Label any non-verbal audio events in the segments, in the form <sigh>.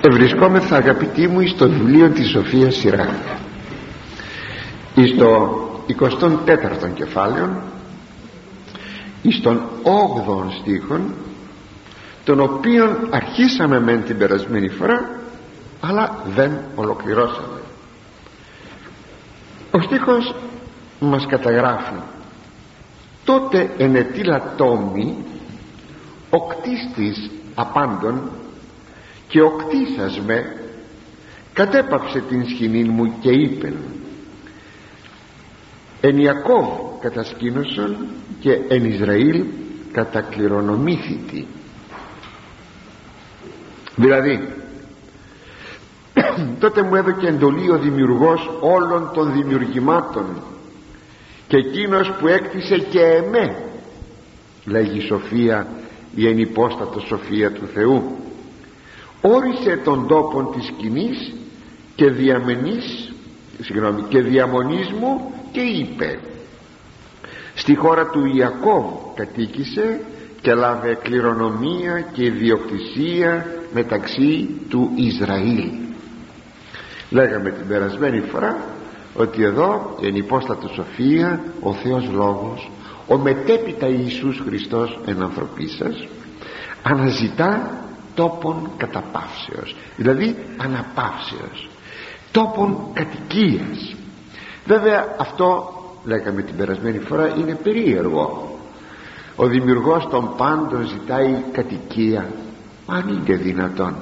Ευρισκόμεθα αγαπητοί μου στο βιβλίο της Σοφίας Σειρά στο 24ο κεφάλαιο στον 8ο στίχον τον οποίον αρχίσαμε μεν την περασμένη φορά αλλά δεν ολοκληρώσαμε. Ο στίχος μας καταγράφει τότε ενετήλα τόμη ο κτίστης απάντων και ο κτίσας με κατέπαυσε την σκηνή μου και είπε εν Ιακώβ κατασκήνωσον και εν Ισραήλ κατακληρονομήθητη δηλαδή <clears throat> τότε μου έδωκε εντολή ο δημιουργός όλων των δημιουργημάτων και εκείνος που έκτισε και εμέ λέγει η Σοφία η ενυπόστατο Σοφία του Θεού όρισε τον τόπον της σκηνής και διαμενής συγγνώμη, και διαμονής μου και είπε στη χώρα του Ιακώβ κατοίκησε και λάβε κληρονομία και ιδιοκτησία μεταξύ του Ισραήλ λέγαμε την περασμένη φορά ότι εδώ η ενυπόστατο Σοφία ο Θεός Λόγος ο μετέπειτα Ιησούς Χριστός εν ανθρωπή σας αναζητά τόπον καταπαύσεως. Δηλαδή αναπαύσεως. Τόπον κατοικίας. Βέβαια αυτό λέγαμε την περασμένη φορά είναι περίεργο. Ο δημιουργός των πάντων ζητάει κατοικία αν είναι δυνατόν.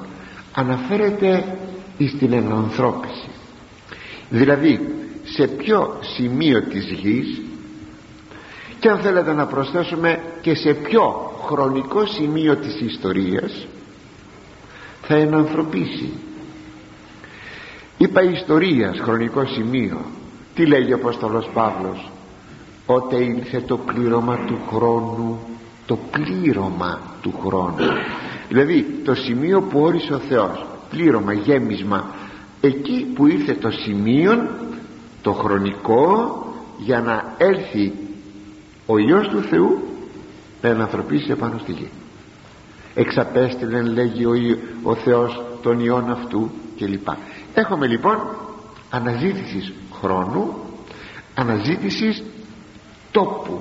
Αναφέρεται στην ενανθρώπιση. Δηλαδή σε ποιο σημείο της γης και αν θέλετε να προσθέσουμε και σε ποιο χρονικό σημείο της ιστορίας θα ενανθρωπίσει. Είπα ιστορίας χρονικό σημείο. Τι λέγει ο Απόστολος Παύλος; Ότε ήλθε το πλήρωμα του χρόνου το πλήρωμα του χρόνου. Δηλαδή το σημείο που όρισε ο Θεός πλήρωμα, γέμισμα εκεί που ήρθε το σημείο το χρονικό για να έλθει ο Υιός του Θεού να ενανθρωπίσει επάνω στη γη εξαπέστειλεν λέγει ο, ο Θεός τον Υιόν αυτού κλπ. Έχουμε λοιπόν αναζήτησης χρόνου αναζήτησης τόπου.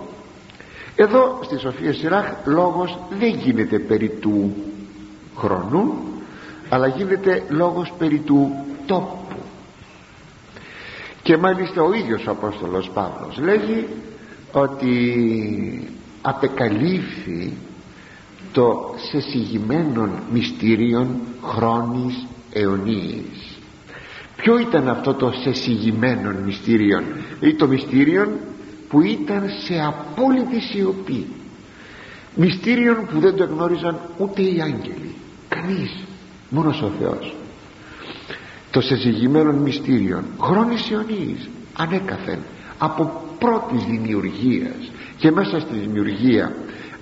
Εδώ στη Σοφία Σιράχ λόγος δεν γίνεται περί του χρόνου αλλά γίνεται λόγος περί του τόπου. Και μάλιστα ο ίδιος ο Απόστολος Παύλος λέγει ότι απεκαλύφθη το σεσυγημένων μυστήριων χρόνης αιωνίης. Ποιο ήταν αυτό το σεσυγημένων μυστήριων ή το μυστήριον που ήταν σε απόλυτη σιωπή; Μυστήριον που δεν το γνώριζαν ούτε οι άγγελοι κανείς μόνος ο Θεός. Το σεσυγημένων μυστήριων χρόνης αιωνίης ανέκαθεν από πρώτης δημιουργίας και μέσα στη δημιουργία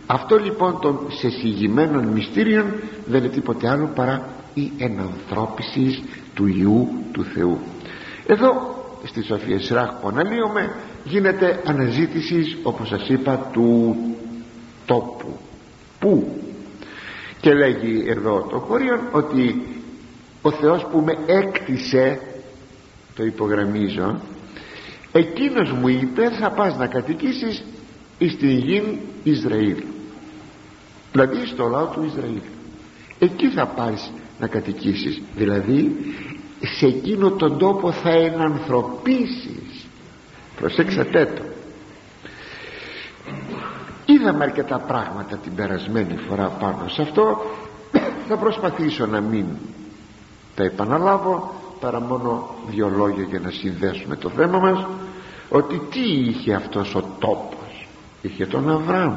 αυτό λοιπόν των σεσυγημένων μυστήριων δεν είναι τίποτε άλλο παρά η ενανθρώπιση του Ιού του Θεού. Εδώ στη Σοφία Σιράχ που αναλύουμε γίνεται αναζήτηση όπως σας είπα του τόπου. Που και λέγει εδώ το χωρίον ότι ο Θεός που με έκτισε το υπογραμμίζω εκείνος μου είπε θα πας να κατοικήσεις στην γη Ισραήλ δηλαδή στο λαό του Ισραήλ. Εκεί θα πας να κατοικήσεις. Δηλαδή σε εκείνο τον τόπο θα ενανθρωπίσεις. Προσέξατε το. Είδαμε αρκετά πράγματα την περασμένη φορά πάνω σε αυτό. Θα προσπαθήσω να μην τα επαναλάβω παρά μόνο δύο λόγια για να συνδέσουμε το θέμα μας ότι τι είχε αυτός ο τόπος. Είχε τον Αβραάμ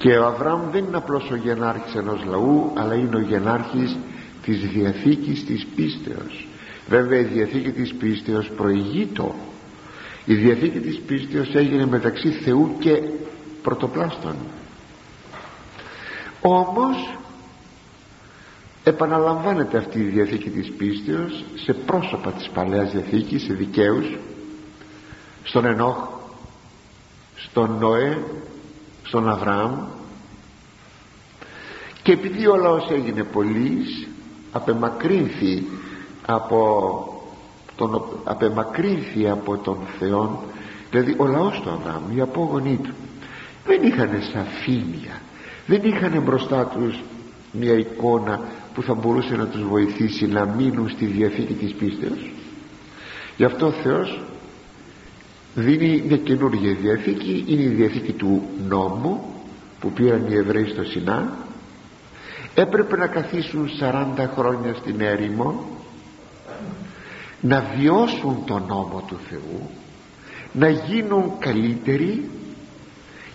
και ο Αβραάμ δεν είναι απλώς ο γενάρχης ενός λαού αλλά είναι ο γενάρχης της Διαθήκης της πίστεως. Βέβαια η Διαθήκη της πίστεως προηγείτο. Η Διαθήκη της πίστεως έγινε μεταξύ Θεού και πρωτοπλάστων. Όμως επαναλαμβάνεται αυτή η Διαθήκη της πίστεως σε πρόσωπα της Παλαιάς Διαθήκης σε δικαίους στον Ενόχ στον Νοέ στον Αβραάμ. Και επειδή ο λαός έγινε πολύς απεμακρύνθη από τον, απεμακρύνθη από τον Θεό δηλαδή ο λαός του Αβραάμ οι απόγονοί του δεν είχαν σαφήνεια δεν είχαν μπροστά τους μια εικόνα που θα μπορούσε να τους βοηθήσει να μείνουν στη Διαθήκη της πίστεως. Γι' αυτό ο Θεός δίνει μια καινούργια Διαθήκη είναι η Διαθήκη του νόμου που πήραν οι Εβραίοι στο Σινά. Έπρεπε να καθίσουν 40 χρόνια στην έρημο να βιώσουν τον νόμο του Θεού να γίνουν καλύτεροι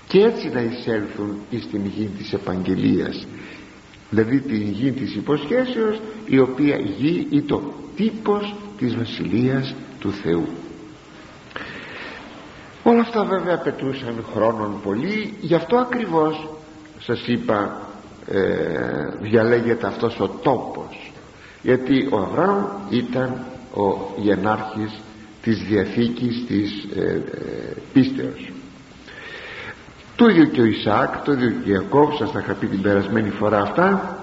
και έτσι να εισέλθουν στην γη της επαγγελίας. Δηλαδή την γη της υποσχέσεως η οποία γη ή το τύπος της Βασιλείας του Θεού όλα αυτά βέβαια απαιτούσαν χρόνων πολύ. Γι' αυτό ακριβώς σας είπα ε, διαλέγεται αυτός ο τόπος. Γιατί ο Αβραάμ ήταν ο γενάρχης της Διαθήκης της ε, ε, πίστεως. Το ίδιο και ο Ισαάκ το ίδιο και ο Ιακώβ σας τα είχα πει την περασμένη φορά αυτά.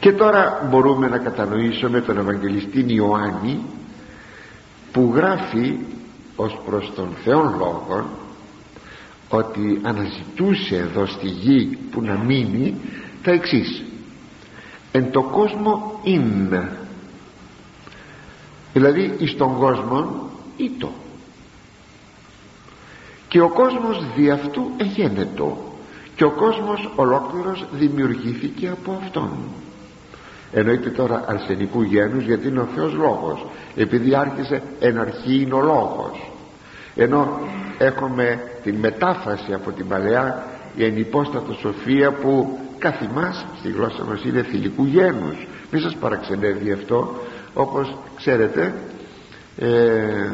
Και τώρα μπορούμε να κατανοήσουμε τον Ευαγγελιστή Ιωάννη που γράφει ως προς τον Θεόν Λόγον ότι αναζητούσε εδώ στη γη που να μείνει τα εξής. Εν το κόσμο είναι δηλαδή εις τον κόσμο ήτο. Και ο κόσμος δι' αυτού εγένετο και ο κόσμος ολόκληρος δημιουργήθηκε από αυτόν εννοείται τώρα αρσενικού γένους γιατί είναι ο Θεός Λόγος. Επειδή άρχισε εν αρχή είναι ο Λόγος. Ενώ έχουμε την μετάφραση από την Παλαιά η ενυπόστατο σοφία που καθημάς στη γλώσσα μας είναι θηλυκού γένους. Μην σας παραξενεύει αυτό. Όπως ξέρετε ε,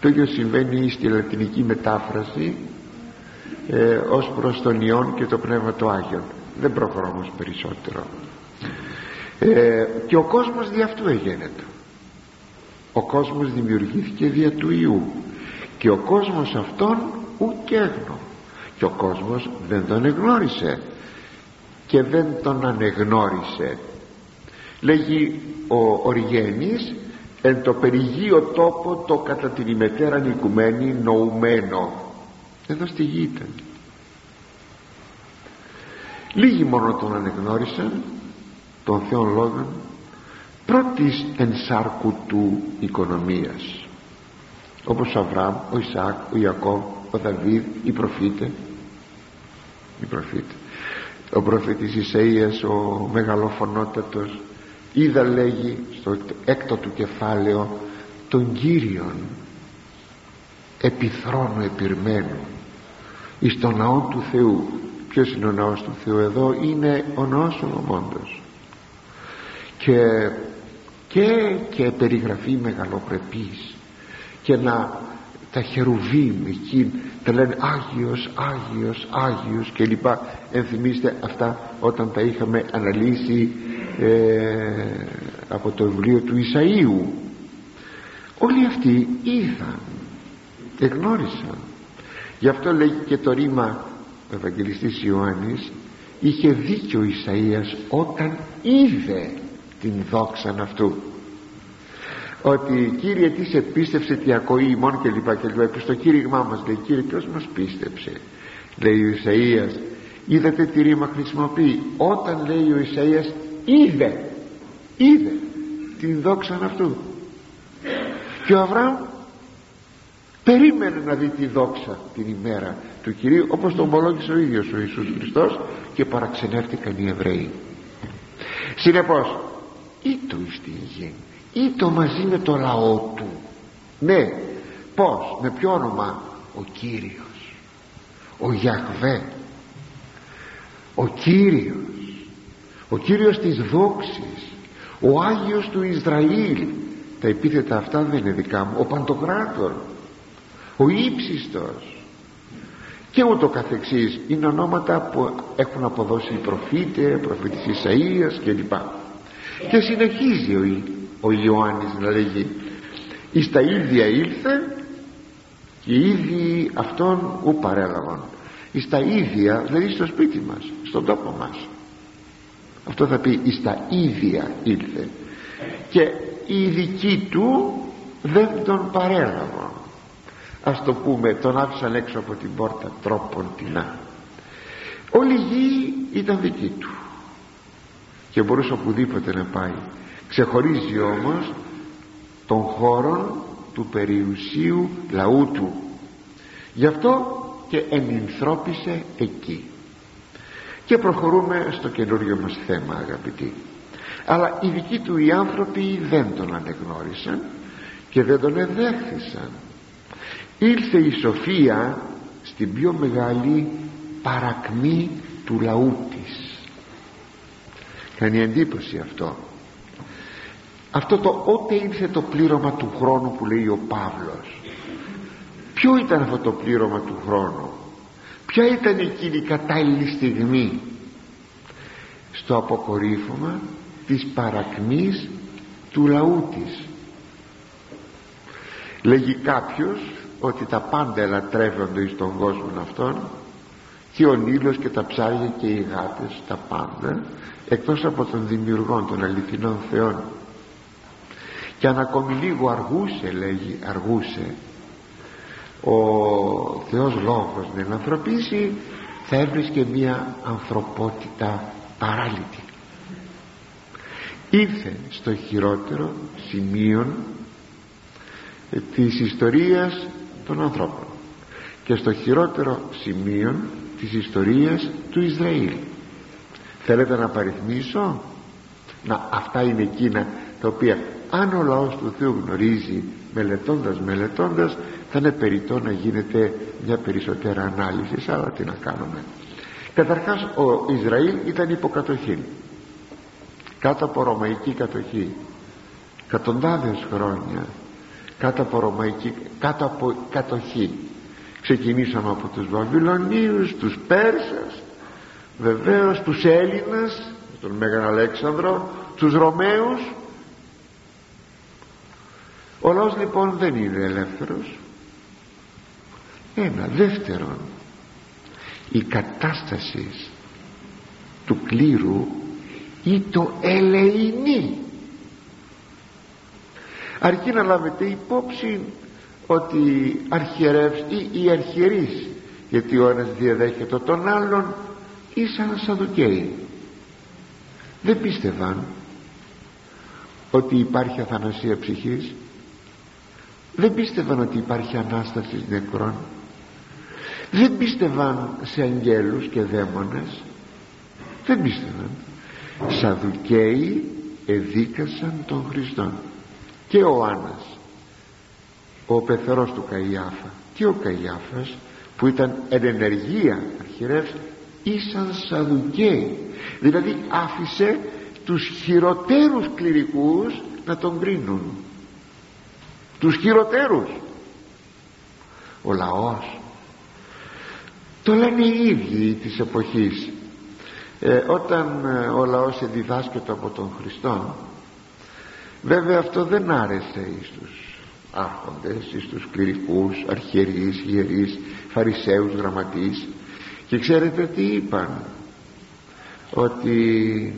το ίδιο συμβαίνει στη λατινική μετάφραση ε, ως προς τον Υιόν και το Πνεύμα του Άγιον. Δεν προχωρώ όμως περισσότερο ε, και ο κόσμος δι' αυτού εγένετο. Ο κόσμος δημιουργήθηκε δια του Ιού. Και ο κόσμος αυτόν ούτε έγνο και ο κόσμος δεν τον εγνώρισε. Και δεν τον ανεγνώρισε. Λέγει ο Οργένης εν το περιγείο τόπο το κατά την ημετέραν οικουμένη νοουμένο εδώ στη γη ήταν. Λίγοι μόνο τον ανεγνώρισαν τον Θεόν Λόγων πρώτης εν σάρκου του οικονομίας. Όπως ο Αβραάμ, ο Ισαάκ, ο Ιακώβ, ο Δαβίδ, οι προφήτες οι προφήτες ο προφήτης Ισαΐας ο μεγαλοφωνότατος είδα λέγει στο έκτο του κεφάλαιο τον Κύριον επιθρόνου επιρμένου εις τον ναό του Θεού ποιος είναι ο ναός του Θεού εδώ; Είναι ο ναός Σολομώντος και και, και περιγραφή μεγαλοπρεπής. Και να τα χερουβίμ εκεί τα λένε Άγιος, Άγιος, Άγιος και λοιπά. Ενθυμίστε αυτά όταν τα είχαμε αναλύσει ε, από το βιβλίο του Ισαΐου. Όλοι αυτοί είδαν εγνώρισαν. Γι' αυτό λέγει και το ρήμα ο Ευαγγελιστής Ιωάννης είχε δίκιο ο Ισαΐας όταν είδε την δόξαν αυτού. Ότι Κύριε τι σε πίστεψε τι ακοή ημών και λοιπά και λοιπά. Και στο κήρυγμά μας λέει Κύριε ποιος μας πίστεψε λέει ο Ισαΐας. Είδατε τι ρήμα χρησιμοποιεί. Όταν λέει ο Ισαΐας είδε είδε την δόξα αυτού και ο Αβραάμ περίμενε να δει τη δόξα την ημέρα του Κυρίου όπως το ομολόγησε ο ίδιος ο Ιησούς Χριστός και παραξενεύτηκαν οι Εβραίοι. Συνεπώς ήτο εις την γη ήτο μαζί με το λαό του. Ναι πως με ποιο όνομα; Ο Κύριος. Ο Γιαχβέ. Ο Κύριος. Ο Κύριος της δόξης. Ο Άγιος του Ισραήλ. Τα επίθετα αυτά δεν είναι δικά μου. Ο Παντοκράτορ. Ο Ήψιστος. Και ούτω καθεξής. Είναι ονόματα που έχουν αποδώσει οι προφήτες προφήτης Ισαΐας κλπ και συνεχίζει ο, ο Ιωάννης να λέγει εις τα ίδια ήλθε και οι ίδιοι αυτόν ου παρέλαβαν. Εις τα ίδια δηλαδή στο σπίτι μας στον τόπο μας αυτό θα πει εις τα ίδια ήλθε και οι ειδικοί του δεν τον παρέλαβαν ας το πούμε τον άφησαν έξω από την πόρτα τρόπον τεινά όλη η γη ήταν δική του και μπορούσε οπουδήποτε να πάει. Ξεχωρίζει όμως των χώρων του περιουσίου λαού του. Γι' αυτό και ενυνθρώπισε εκεί. Και προχωρούμε στο καινούριο μας θέμα αγαπητοί. Αλλά οι δικοί του οι άνθρωποι δεν τον ανεγνώρισαν και δεν τον εδέχθησαν. Ήρθε η σοφία στην πιο μεγάλη παρακμή του λαού της κάνει εντύπωση αυτό. Αυτό το ότε ήρθε το πλήρωμα του χρόνου που λέει ο Παύλος. Ποιο ήταν αυτό το πλήρωμα του χρόνου; Ποια ήταν εκείνη η κατάλληλη στιγμή; Στο αποκορύφωμα της παρακμής του λαού της. Λέγει κάποιος ότι τα πάντα ελατρεύονται εις τον κόσμο αυτόν και ο Νείλος και τα ψάρια και οι γάτες τα πάντα εκτός από τον δημιουργών των αληθινών θεών και αν ακόμη λίγο αργούσε λέγει αργούσε ο Θεός Λόγος να ενανθρωπίσει θα έβρισκε μια ανθρωπότητα παράλυτη ήρθε στο χειρότερο σημείο της ιστορίας των ανθρώπων και στο χειρότερο σημείο της ιστορίας του Ισραήλ θέλετε να παριθμίσω; Να αυτά είναι εκείνα τα οποία αν ο λαός του Θεού γνωρίζει μελετώντας μελετώντας θα είναι περιττό να γίνεται μια περισσότερα ανάλυση. Αλλά τι να κάνουμε. Καταρχάς ο Ισραήλ ήταν υποκατοχή κάτω από ρωμαϊκή κατοχή. Κατοντάδες χρόνια κάτω από ρωμαϊκή κάτω από κατοχή. Ξεκινήσαμε από τους Βαβυλωνίους τους Πέρσας βεβαίως τους Έλληνας τον Μέγαν Αλέξανδρο τους Ρωμαίους. Ο λαός λοιπόν δεν είναι ελεύθερος. Ένα δεύτερον η κατάσταση του κλήρου ή το ελεηνή. Αρκεί να λάβετε υπόψη ότι αρχιερεύς ή οι αρχιερείς γιατί ο ένας διαδέχεται τον άλλον ήσαν σαδουκαίοι δεν πίστευαν ότι υπάρχει αθανασία ψυχής. Δεν πίστευαν ότι υπάρχει Ανάσταση νεκρών. Δεν πίστευαν σε αγγέλους και δαίμονες. Δεν πίστευαν. Σαδουκαίοι εδίκασαν τον Χριστόν. Και ο Άννας ο πεθερός του Καϊάφα. Και ο Καϊάφας που ήταν εν ενεργεία αρχιερεύς ήσαν Σαδουκαίοι δηλαδή άφησε τους χειροτέρους κληρικούς να τον κρίνουν. Τους χειροτέρους. Ο λαός. Το λένε οι ίδιοι της εποχής. Ε, όταν ε, ο λαός εδιδάσκεται από τον Χριστό βέβαια αυτό δεν άρεσε εις τους άρχοντες εις τους κληρικούς, αρχιερείς, ιερείς φαρισαίους, γραμματείς και ξέρετε τι είπαν; Ότι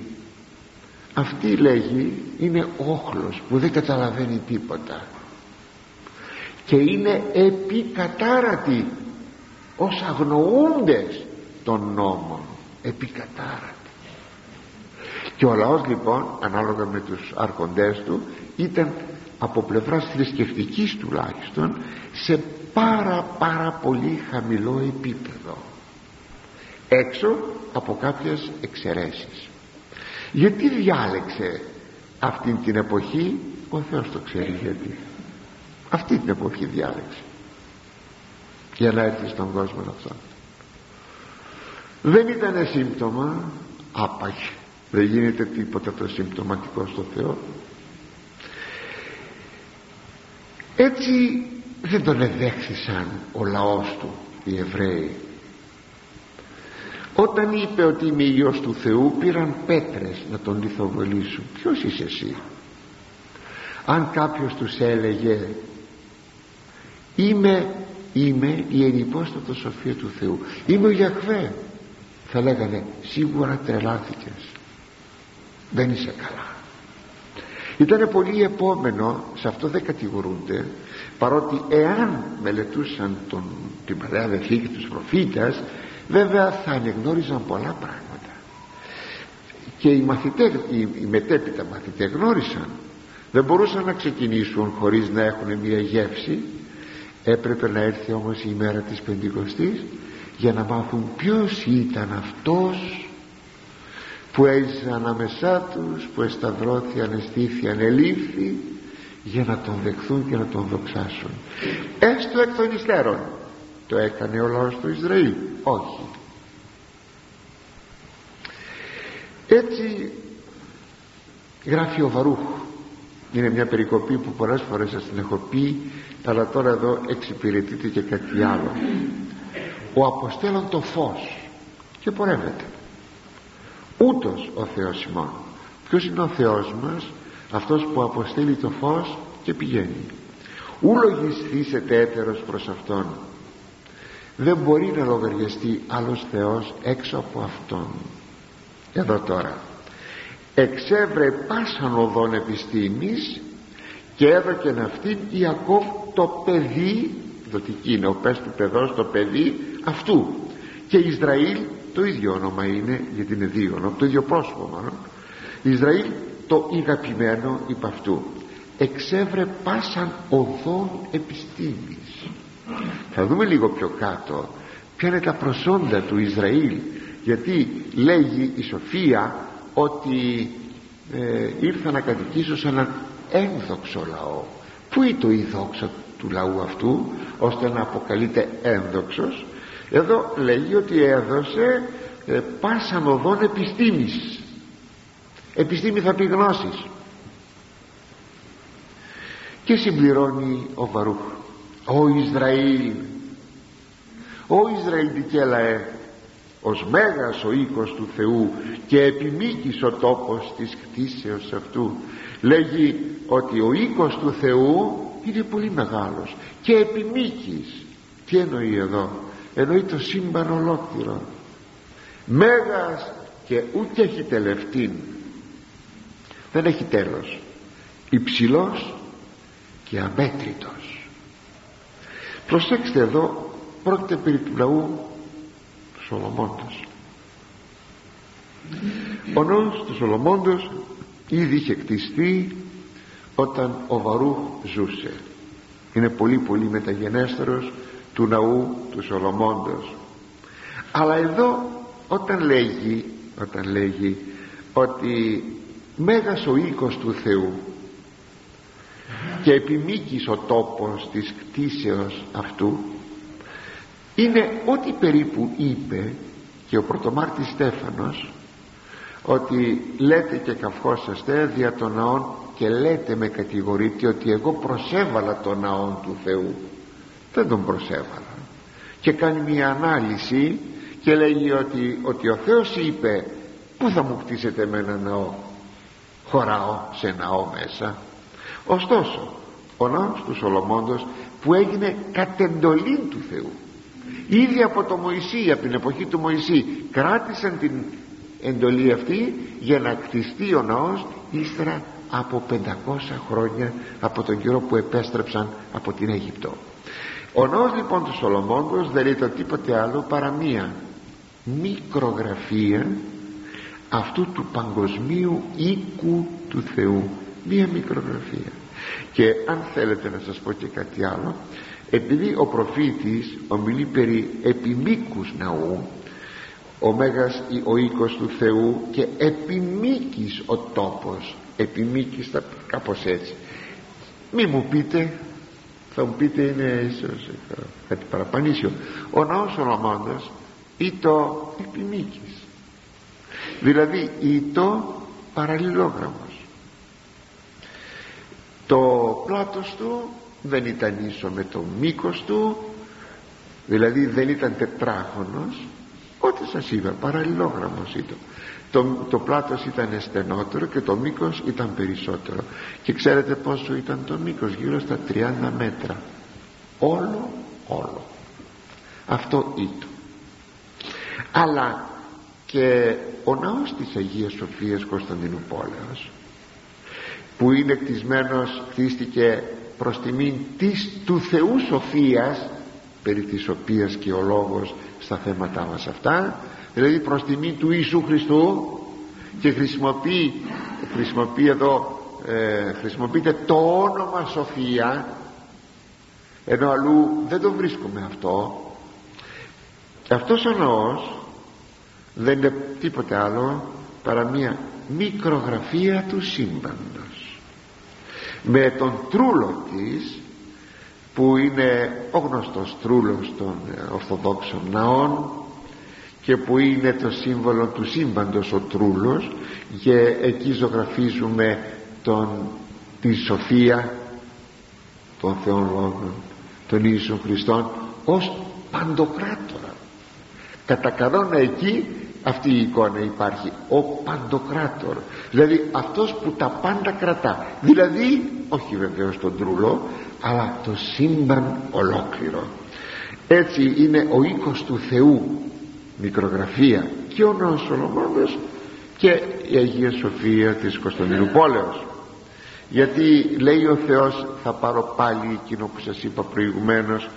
αυτή λέγει είναι όχλος που δεν καταλαβαίνει τίποτα. Και είναι επικατάρατη ως αγνοούντες των νόμων. Επικατάρατη. Και ο λαός λοιπόν ανάλογα με τους άρχοντές του ήταν από πλευράς θρησκευτικής τουλάχιστον σε πάρα πάρα πολύ χαμηλό επίπεδο έξω από κάποιες εξαιρέσεις. Γιατί διάλεξε αυτή την εποχή ο Θεός το ξέρει γιατί. Αυτή την εποχή διάλεξε. Για να έρθει στον κόσμο αυτό δεν ήταν σύμπτωμα. Άπαχ. Δεν γίνεται τίποτα το συμπτωματικό στο Θεό. Έτσι δεν τον εδέχθησαν ο λαός του οι Εβραίοι όταν είπε ότι είμαι Υιός του Θεού πήραν πέτρες να τον λιθοβολήσουν. Ποιος είσαι εσύ; Αν κάποιος τους έλεγε είμαι είμαι η ενυπόστατο σοφία του Θεού. Είμαι ο Γιαχβέ θα λέγανε σίγουρα τρελάθηκες. Δεν είσαι καλά ήταν πολύ επόμενο σε αυτό δεν κατηγορούνται παρότι εάν μελετούσαν τον, την Παλαιά Δεθήκη και τους προφήτες βέβαια θα ανεγνώριζαν πολλά πράγματα. Και οι μαθητές οι, οι μετέπειτα μαθητές γνώρισαν. Δεν μπορούσαν να ξεκινήσουν χωρίς να έχουν μια γεύση. Έπρεπε να έρθει όμως η μέρα της Πεντηκοστής για να μάθουν ποιος ήταν αυτός που έζησε ανάμεσά τους που εσταυρώθη, ανεστήθη, ανελήφθη για να τον δεχθούν και να τον δοξάσουν. Έστω εκ των υστέρων. Το έκανε ο λαός του Ισραήλ όχι. Έτσι γράφει ο Βαρούχ. Είναι μια περικοπή που πολλές φορές σας την έχω πει αλλά τώρα εδώ εξυπηρετείται και κάτι άλλο. Ο αποστέλων το φως και πορεύεται. Ούτως ο Θεός ημών. Ποιος είναι ο Θεός μας; Αυτός που αποστέλει το φως και πηγαίνει. Ου λογιστήσετε έτερος προς Αυτόν δεν μπορεί να λογαριαστεί άλλος Θεός έξω από Αυτόν. Εδώ τώρα. Εξέβρε πάσαν οδόν επιστήμης και έδωκεν αυτήν Ιακώβ το παιδί δοτική είναι ο πες του παιδός το παιδί αυτού. Και Ισραήλ το ίδιο όνομα είναι γιατί είναι δύο το ίδιο πρόσωπο μάλλον. Ισραήλ το ηγαπημένο υπ' αυτού. Εξέβρε πάσαν οδόν επιστήμης θα δούμε λίγο πιο κάτω. Ποια είναι τα προσόντα του Ισραήλ. Γιατί λέγει η Σοφία ότι ε, ήρθα να κατοικήσω σε έναν ένδοξο λαό. Πού είναι το η δόξα του λαού αυτού ώστε να αποκαλείται ένδοξος; Εδώ λέγει ότι έδωσε ε, πάσαν οδόν επιστήμης. Επιστήμη θα πει γνώσης. Και συμπληρώνει ο Βαρούχ ο Ισραήλ. Ο Ισραήλ δικέλαε ως μέγας ο οίκος του Θεού και επιμήκης ο τόπος της κτίσεως αυτού. Λέγει ότι ο οίκος του Θεού είναι πολύ μεγάλος και επιμήκης. Τι εννοεί εδώ; Εννοεί το σύμπαν ολόκληρο μέγας και ούτε έχει τελευτήν. Δεν έχει τέλος. Υψηλός και αμέτρητος προσέξτε εδώ πρόκειται περί του λαού του Σολομώντος ο νόμος του Σολομώντος ήδη είχε κτιστεί όταν ο Βαρούχ ζούσε. Είναι πολύ πολύ μεταγενέστερος του ναού του Σολομώντος. Αλλά εδώ όταν λέγει όταν λέγει ότι μέγας ο οίκος του Θεού και επιμήκης ο τόπος της κτίσεως αυτού είναι ό,τι περίπου είπε και ο πρωτομάρτης Στέφανος ότι λέτε και καυχόσαστε δια των ναών και λέτε με κατηγορείτε ότι εγώ προσέβαλα τον ναό του Θεού δεν τον προσέβαλα. Και κάνει μια ανάλυση και λέγει ότι, ότι ο Θεός είπε πού θα μου κτίσετε με ένα ναό; Χωράω σε ναό μέσα ωστόσο ο ναός του Σολομώντος που έγινε κατεντολή του Θεού ήδη από το Μωυσή από την εποχή του Μωυσή κράτησαν την εντολή αυτή για να κτιστεί ο ναός ύστερα από 500 χρόνια από τον καιρό που επέστρεψαν από την Αίγυπτο. Ο ναός λοιπόν του Σολομώντος δεν το τίποτε άλλο παρά μία μικρογραφία αυτού του παγκοσμίου οίκου του Θεού μία μικρογραφία. Και αν θέλετε να σας πω και κάτι άλλο επειδή ο προφήτης ομιλεί περί επιμήκους ναού ο Μέγας ο οίκος του Θεού και επιμήκης ο τόπος. Επιμήκης θα κάπως έτσι. Μη μου πείτε θα μου πείτε είναι ίσως κάτι παραπανήσιο. Ο ναός ονομάντας ή το επιμήκης. Δηλαδή ή το παραλληλόγραμμος το πλάτος του δεν ήταν ίσο με το μήκος του δηλαδή δεν ήταν τετράγωνος. Ό,τι σας είπα παραλληλόγραμμος ήταν. Το, το πλάτος ήταν στενότερο και το μήκος ήταν περισσότερο. Και ξέρετε πόσο ήταν το μήκος γύρω στα 30 μέτρα. Όλο όλο. Αυτό ήταν. Αλλά και ο ναός της Αγίας Σοφίας Κωνσταντινούπολεως που είναι κτισμένος χτίστηκε προς τιμήν της του Θεού Σοφίας περί της οποίας και ο λόγος στα θέματα μας αυτά δηλαδή προς τιμή του Ιησού Χριστού και χρησιμοποιεί, χρησιμοποιεί εδώ ε, χρησιμοποιείται το όνομα Σοφία ενώ αλλού δεν το βρίσκουμε αυτό. Και αυτός ο ναός δεν είναι τίποτε άλλο παρά μια μικρογραφία του σύμπαντος με τον τρούλο της που είναι ο γνωστός τρούλος των Ορθοδόξων ναών και που είναι το σύμβολο του σύμπαντος ο τρούλος και εκεί ζωγραφίζουμε τον, τη Σοφία των Θεών Λόγων των Ιησού Χριστών ως παντοκράτορα. Κατά κανόνα εκεί αυτή η εικόνα υπάρχει. Ο παντοκράτορ. Δηλαδή αυτός που τα πάντα κρατά. Δηλαδή όχι βεβαίως τον τρούλο αλλά το σύμπαν ολόκληρο. Έτσι είναι ο οίκος του Θεού. Μικρογραφία. Και ο Νόος Σολομώντας και η Αγία Σοφία της Κωνσταντινούπολεως γιατί λέει ο Θεός θα πάρω πάλι εκείνο που σας είπα προηγουμένως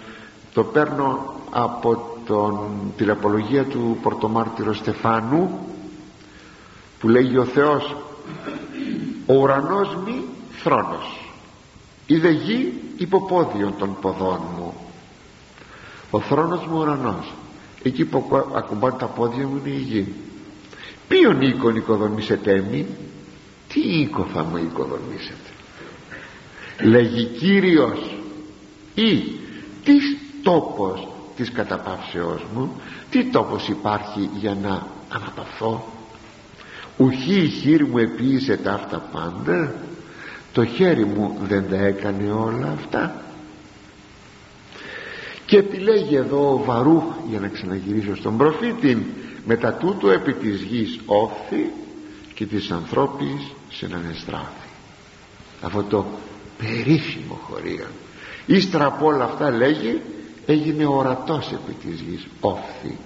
το παίρνω από τον, την απολογία του πορτομάρτυρο Στεφάνου που λέγει ο Θεός ο ουρανός μη θρόνος είδε γη υποπόδιον των ποδών μου ο θρόνος μου ουρανός εκεί που ακουμπάνε τα πόδια μου είναι η γη. Ποιον οίκον οικοδομήσετε μη τι οίκο θα μου οικοδομήσετε. Λέγει Κύριος ή τις τόπος της καταπαύσεώς μου τι τόπος υπάρχει για να αναπαυθώ; Ουχή η χείρη μου επίησε τα αυτά πάντα το χέρι μου δεν τα έκανε όλα αυτά. Και επιλέγει εδώ ο Βαρούχ για να ξαναγυρίσω στον προφήτη μετά τούτο επί της γης όφθη και της ανθρώπης συνανεστράφη αυτό το περίφημο χωρίο. Ύστερα από όλα αυτά λέγει έγινε ορατός επί της γης όφθη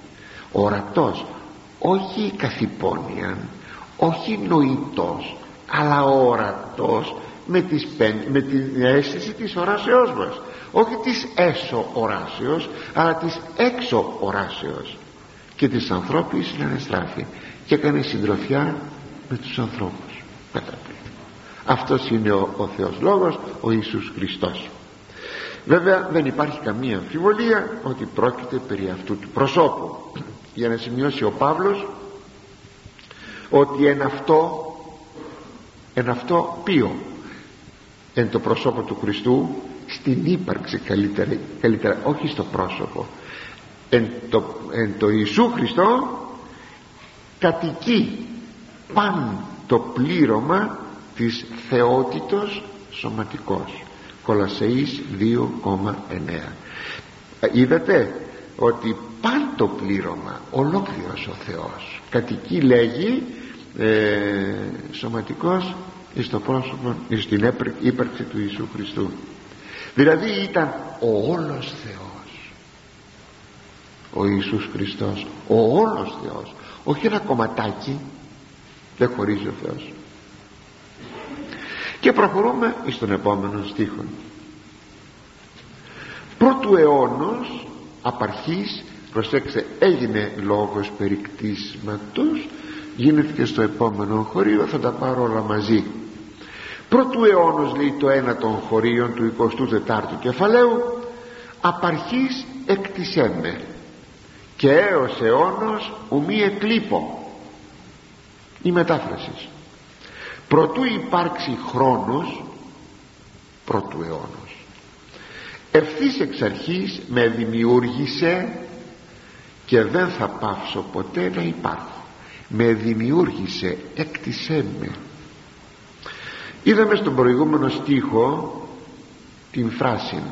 ορατός όχι καθυπόνιαν όχι νοητός αλλά ορατός με, τις, με την αίσθηση της οράσεώς μας. Όχι της έσω οράσεως αλλά της έξω οράσεως. Και της ανθρώπης συνανεστράφη και έκανε συντροφιά με τους ανθρώπους. Καταπληκτικό. Αυτός είναι ο, ο Θεός Λόγος ο Ιησούς Χριστός βέβαια δεν υπάρχει καμία αμφιβολία ότι πρόκειται περί αυτού του προσώπου. Για να σημειώσει ο Παύλος ότι εν αυτό εν αυτό ποιο εν το προσώπο του Χριστού στην ύπαρξη καλύτερα, καλύτερα όχι στο πρόσωπο εν το, εν το Ιησού Χριστό κατοικεί παν το πλήρωμα της θεότητος σωματικός Κολασσεής 2,9 είδατε ότι παν το πλήρωμα ολόκληρος ο Θεός. Κατοικεί λέγει ε, σωματικός εις το πρόσωπο εις την ύπαρξη του Ιησού Χριστού. Δηλαδή ήταν ο όλος Θεός. Ο Ιησούς Χριστός ο όλος Θεός. Όχι ένα κομματάκι δεν χωρίζει ο Θεός και προχωρούμε στον επόμενο στίχο πρώτου αιώνος απαρχής προσέξτε έγινε λόγος περικτήσματος γίνεται και στο επόμενο χωρίο θα τα πάρω όλα μαζί. Πρώτου αιώνος λέει το ένα των χωρίων του 24ου κεφαλαίου απαρχής εκτισέμε και έως αιώνος ουμή εκλείπω η μετάφραση προτού υπάρξει χρόνος πρώτου αιώνος. Ευθύς εξ αρχής με δημιούργησε και δεν θα πάψω ποτέ να υπάρχω. Με δημιούργησε έκτισέ με. Είδαμε στον προηγούμενο στίχο την φράση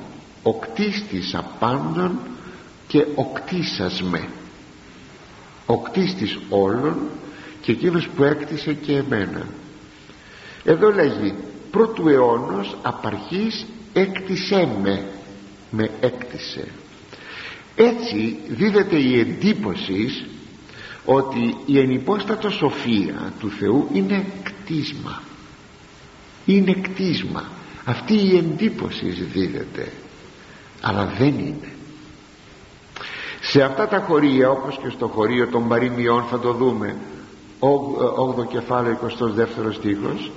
οκτίστης απάντων και οκτήσας με οκτίστης όλων και εκείνος που έκτισε και εμένα εδώ λέγει πρώτου αιώνος απαρχής έκτισέ με με έκτισε έτσι δίδεται η εντύπωση ότι η ενυπόστατο σοφία του Θεού είναι κτίσμα. Είναι κτίσμα. Αυτή η εντύπωση δίδεται αλλά δεν είναι. Σε αυτά τα χωρία όπως και στο χωρίο των παροιμιών θα το δούμε 8ο κεφάλαιο 22ο στίχος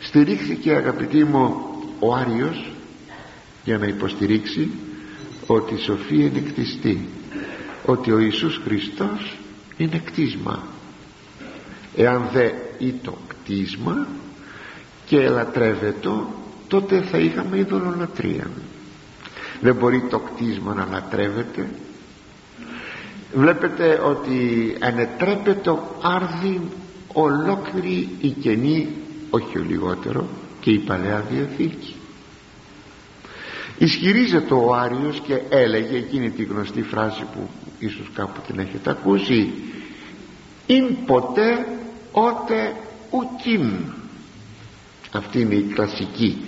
στηρίχθηκε αγαπητοί μου ο Άριος για να υποστηρίξει ότι η σοφία είναι κτιστή ότι ο Ιησούς Χριστός είναι κτίσμα. Εάν δε ή το κτίσμα και ελατρεύεται τότε θα είχαμε ειδωλολατρία δεν μπορεί το κτίσμα να λατρεύεται. Βλέπετε ότι ανετρέπεται άρδιν ολόκληρη η Καινή όχι ο λιγότερο και η Παλαιά Διαθήκη. Ισχυρίζεται ο Άριος και έλεγε εκείνη τη γνωστή φράση που ίσως κάπου την έχετε ακούσει «Ειν ποτέ ότε ουκίν» αυτή είναι η κλασική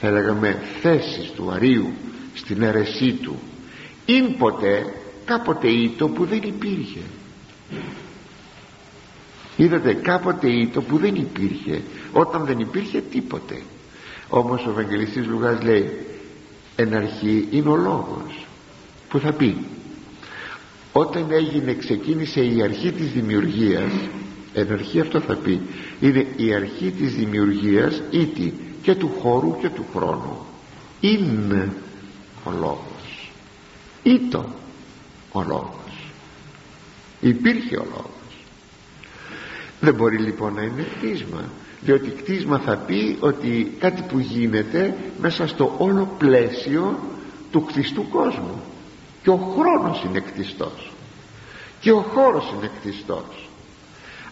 θα λέγαμε θέση του Αρίου στην αιρεσή του. «Ειν ποτέ κάποτε ήτο που δεν υπήρχε» είδατε κάποτε ήτο που δεν υπήρχε όταν δεν υπήρχε τίποτε. Όμως ο Ευαγγελιστής Λουγάς λέει εν αρχή είναι ο λόγος που θα πει. Όταν έγινε ξεκίνησε η αρχή της δημιουργίας εν αρχή αυτό θα πει είναι η αρχή της δημιουργίας ήτι και του χώρου και του χρόνου. Είναι ο λόγος. Ήτο ο λόγος. Υπήρχε ο λόγος. Δεν μπορεί λοιπόν να είναι κτίσμα διότι κτίσμα θα πει ότι κάτι που γίνεται μέσα στο όλο πλαίσιο του κτιστού κόσμου. Και ο χρόνος είναι κτιστός. Και ο χώρος είναι κτιστός.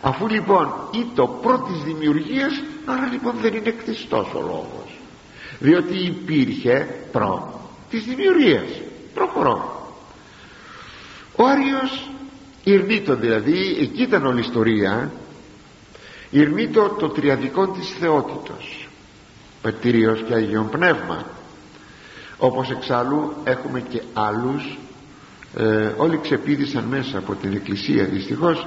Αφού λοιπόν ή το πρώτης δημιουργίας άρα λοιπόν δεν είναι κτιστός ο λόγος. Διότι υπήρχε προ της δημιουργίας προχωρώ ο Άριος ηρνήτων δηλαδή εκεί ήταν όλη η ιστορία ηρνήτω το τριαδικό της θεότητος Πατήριος και Αγίον Πνεύμα. Όπως εξάλλου έχουμε και άλλους ε, όλοι ξεπίδησαν μέσα από την Εκκλησία δυστυχώς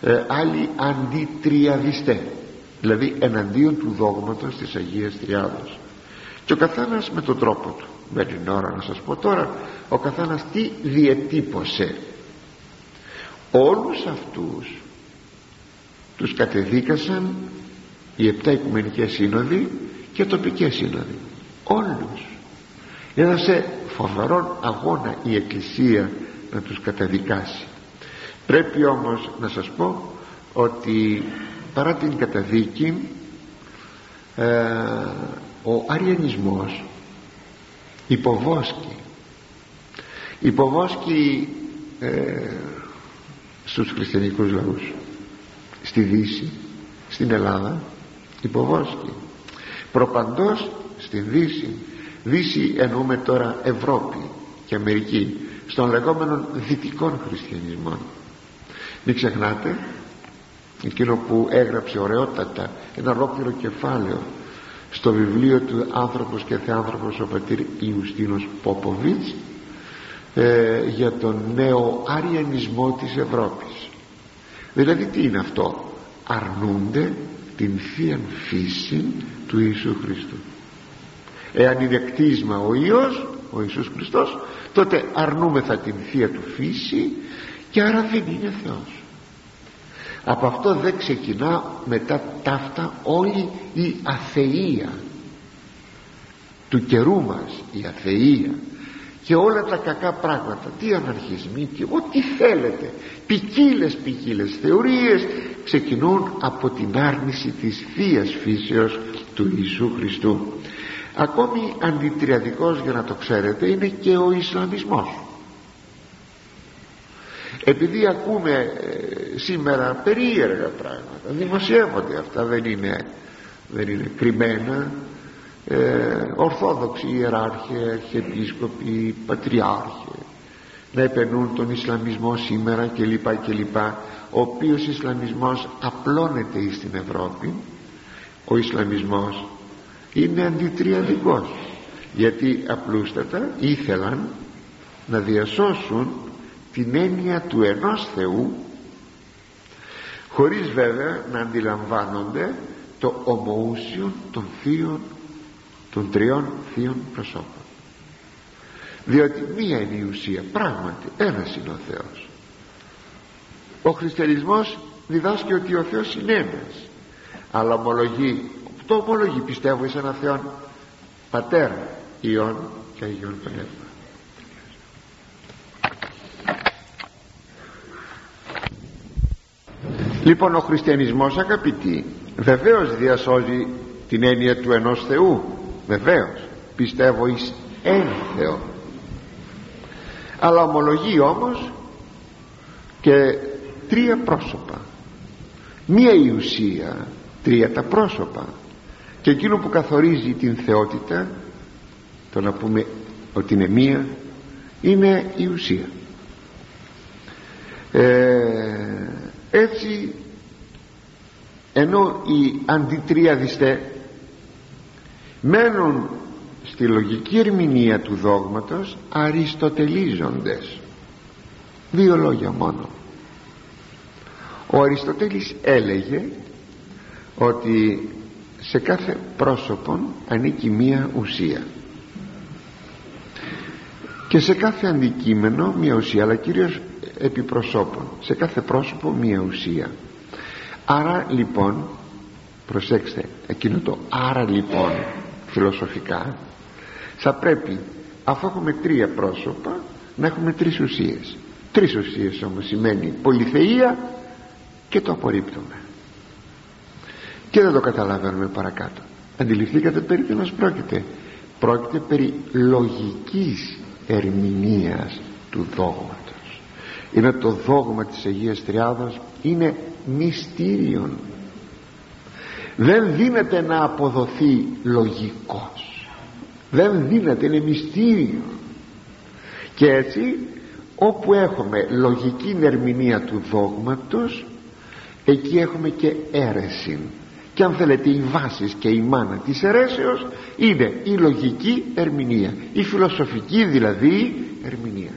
ε, άλλοι αντιτριαδιστές δηλαδή εναντίον του δόγματος της Αγίας Τριάδος. Και ο καθένας με τον τρόπο του. Με την ώρα να σας πω τώρα ο καθένας τι διετύπωσε όλους αυτούς τους κατεδίκασαν οι επτά οικουμενικές σύνοδοι και τοπικές σύνοδοι. Όλους. Έδωσε φοβερόν αγώνα η Εκκλησία να τους καταδικάσει. Πρέπει όμως να σας πω ότι παρά την καταδίκη ε, ο αριανισμός υποβόσκει. Υποβόσκει ε, στους χριστιανικούς λαούς στη Δύση στην Ελλάδα υποβόσκει προπαντός στην Δύση. Δύση εννοούμε τώρα Ευρώπη και Αμερική στον λεγόμενο δυτικών χριστιανισμών. Μην ξεχνάτε εκείνο που έγραψε ωραιότατα ένα ολόκληρο κεφάλαιο στο βιβλίο του «Άνθρωπος και Θεάνθρωπος» ο πατήρ Ιουστίνος Πόποβιτς ε, για τον νέο αριανισμό της Ευρώπης δηλαδή τι είναι αυτό; Αρνούνται την Θεία Φύση του Ιησού Χριστού. Εάν είναι κτίσμα ο Υιός ο Ιησούς Χριστός τότε αρνούμεθα την Θεία του Φύση και άρα δεν είναι Θεός. Από αυτό δεν ξεκινά μετά ταύτα όλη η αθεία του καιρού μας η αθεία και όλα τα κακά πράγματα τι αναρχισμοί και ό,τι θέλετε. Ποικίλες ποικίλες θεωρίες ξεκινούν από την άρνηση της θείας φύσεως του Ιησού Χριστού. Ακόμη αντιτριαδικός για να το ξέρετε είναι και ο Ισλαμισμός. Επειδή ακούμε ε, σήμερα περίεργα πράγματα δημοσιεύονται αυτά δεν είναι, δεν είναι κρυμμένα ε, ορθόδοξοι ιεράρχοι, αρχιεπίσκοποι, πατριάρχοι να επενούν τον Ισλαμισμό σήμερα κλπ κλπ. Ο οποίος Ισλαμισμός απλώνεται στην Ευρώπη ο Ισλαμισμός είναι αντιτριαδικός γιατί απλούστατα ήθελαν να διασώσουν την έννοια του ενός Θεού χωρίς βέβαια να αντιλαμβάνονται το ομοούσιο των θείων των τριών θείων προσώπων. Διότι μία είναι η ουσία πράγματι ένας είναι ο Θεός. Ο χριστιανισμός διδάσκει ότι ο Θεός είναι ένας αλλά ομολογεί το ομολογεί πιστεύω σε ένα Θεό Πατέρα Υιόν και Αγιόν Πνεύμα. Λοιπόν ο χριστιανισμός αγαπητοί βεβαίως διασώζει την έννοια του ενός Θεού βεβαίως πιστεύω εις ένα Θεό. Αλλά ομολογεί όμως και τρία πρόσωπα. Μία η ουσία τρία τα πρόσωπα. Και εκείνο που καθορίζει την θεότητα το να πούμε ότι είναι μία είναι η ουσία. Ε, έτσι ενώ οι αντιτριαδιστές μένουν στη λογική ερμηνεία του δόγματος αριστοτελίζοντες. Δύο λόγια μόνο. Ο Αριστοτέλης έλεγε ότι σε κάθε πρόσωπο ανήκει μία ουσία. Και σε κάθε αντικείμενο μία ουσία αλλά κυρίως επί προσώπων σε κάθε πρόσωπο μία ουσία. Άρα λοιπόν προσέξτε εκείνο το άρα λοιπόν φιλοσοφικά θα πρέπει αφού έχουμε τρία πρόσωπα να έχουμε τρεις ουσίες. Τρεις ουσίες όμως σημαίνει πολυθεία και το απορρίπτουμε. Και δεν το καταλαβαίνουμε παρακάτω. Αντιληφθήκατε περί τίνος πρόκειται. Πρόκειται περί λογικής ερμηνείας του δόγματος. Είναι το δόγμα της Αγίας Τριάδος είναι μυστήριον δεν δίνεται να αποδοθεί λογικός. Δεν δίνεται είναι μυστήριο. Και έτσι όπου έχουμε λογική ερμηνεία του δόγματος εκεί έχουμε και αίρεση. Και αν θέλετε οι βάσεις και η μάνα της αιρέσεως είναι η λογική ερμηνεία. Η φιλοσοφική δηλαδή ερμηνεία.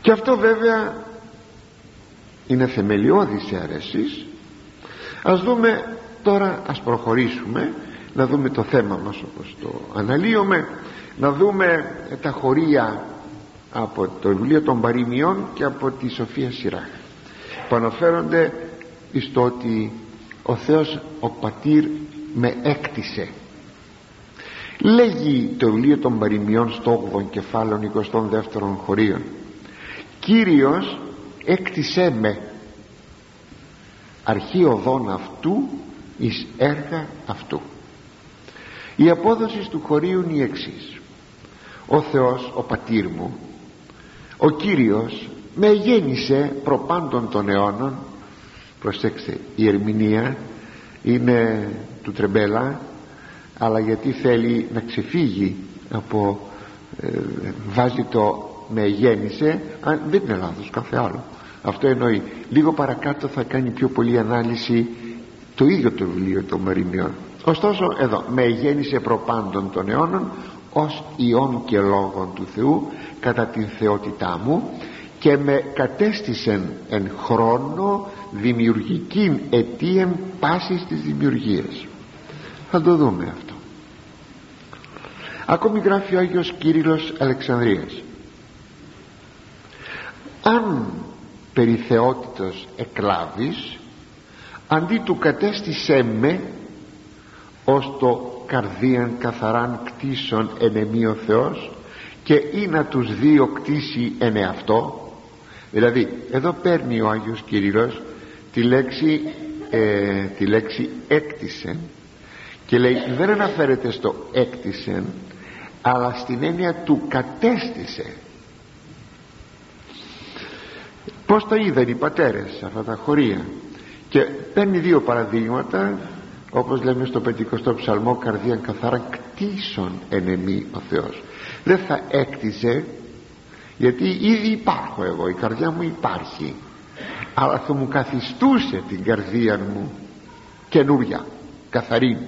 Και αυτό βέβαια είναι θεμελιώδης αίρεσης ας δούμε τώρα ας προχωρήσουμε να δούμε το θέμα μας όπως το αναλύουμε να δούμε τα χωρία από το βιβλίο των παροιμιών και από τη Σοφία Σειρά που αναφέρονται στο ότι ο Θεός ο Πατήρ με έκτισε. Λέγει το βιβλίο των παροιμιών στο 8ο κεφάλαιο 22ο χωρίων Κύριος έκτισέ με αρχή οδόν αυτού εις έργα αυτού. Η απόδοση του χωρίου είναι η εξής. Ο Θεός ο πατήρ μου ο Κύριος με γέννησε προπάντων των αιώνων. Προσέξτε η ερμηνεία είναι του Τρεμπέλα αλλά γιατί θέλει να ξεφύγει από ε, βάζει το με γέννησε αν, δεν είναι λάθος κάθε άλλο αυτό εννοεί. Λίγο παρακάτω θα κάνει πιο πολύ ανάλυση το ίδιο το βιβλίο των Μαριμιών ωστόσο εδώ με γέννησε προπάντων των αιώνων ως ιών και λόγων του Θεού κατά την θεότητά μου και με κατέστησεν εν χρόνο δημιουργική αιτίαν πάσης της δημιουργίας. Θα το δούμε αυτό. Ακόμη γράφει ο Άγιος Κύριλλος Αλεξανδρίας. Αν περί θεότητος εκλάβεις αντί του κατέστησέ με ως το καρδίαν καθαράν κτίσον ενεμή ο Θεός και ή να τους δύο κτίσει εν εαυτό. Δηλαδή εδώ παίρνει ο Άγιος Κυρίλος τη λέξη ε, τη λέξη έκτισε και λέει δεν αναφέρεται στο έκτισε αλλά στην έννοια του κατέστησε πως τα είδαν οι πατέρες αυτά τα χωρία; Και παίρνει δύο παραδείγματα όπως λέμε στο 50ο ψαλμό καρδίαν καθαρά κτίσον ενεμή ο Θεός δεν θα έκτιζε γιατί ήδη υπάρχω εγώ η καρδιά μου υπάρχει. Αλλά θα μου καθιστούσε την καρδία μου καινούρια καθαρή.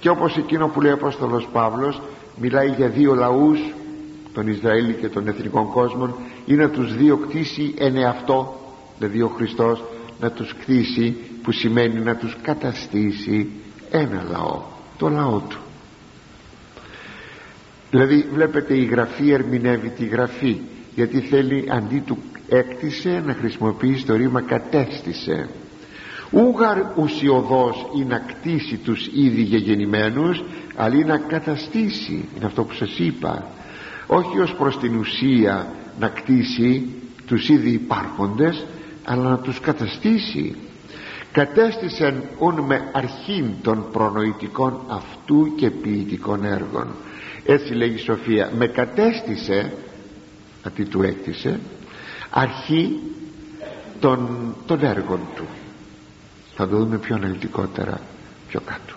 Και όπως εκείνο που λέει ο Απόστολος Παύλος μιλάει για δύο λαούς τον Ισραήλ και των εθνικών κόσμων ή να τους δύο κτίσει εν εαυτό δηλαδή ο Χριστός να τους κτίσει που σημαίνει να τους καταστήσει ένα λαό το λαό του. Δηλαδή βλέπετε η γραφή ερμηνεύει τη γραφή γιατί θέλει αντί του έκτισε να χρησιμοποιήσει το ρήμα κατέστησε ούγαρ ουσιοδός ή να κτίσει τους ήδη γεγεννημένους αλλά ή να καταστήσει είναι αυτό που σας είπα. Όχι ως προς την ουσία να κτίσει τους ήδη υπάρχοντες αλλά να τους καταστήσει. Κατέστησεν ούν με αρχήν των προνοητικών αυτού και ποιητικών έργων. Έτσι λέγει η Σοφία με κατέστησε αντί του έκτισε αρχή των, των έργων του. Θα το δούμε πιο αναλυτικότερα πιο κάτω.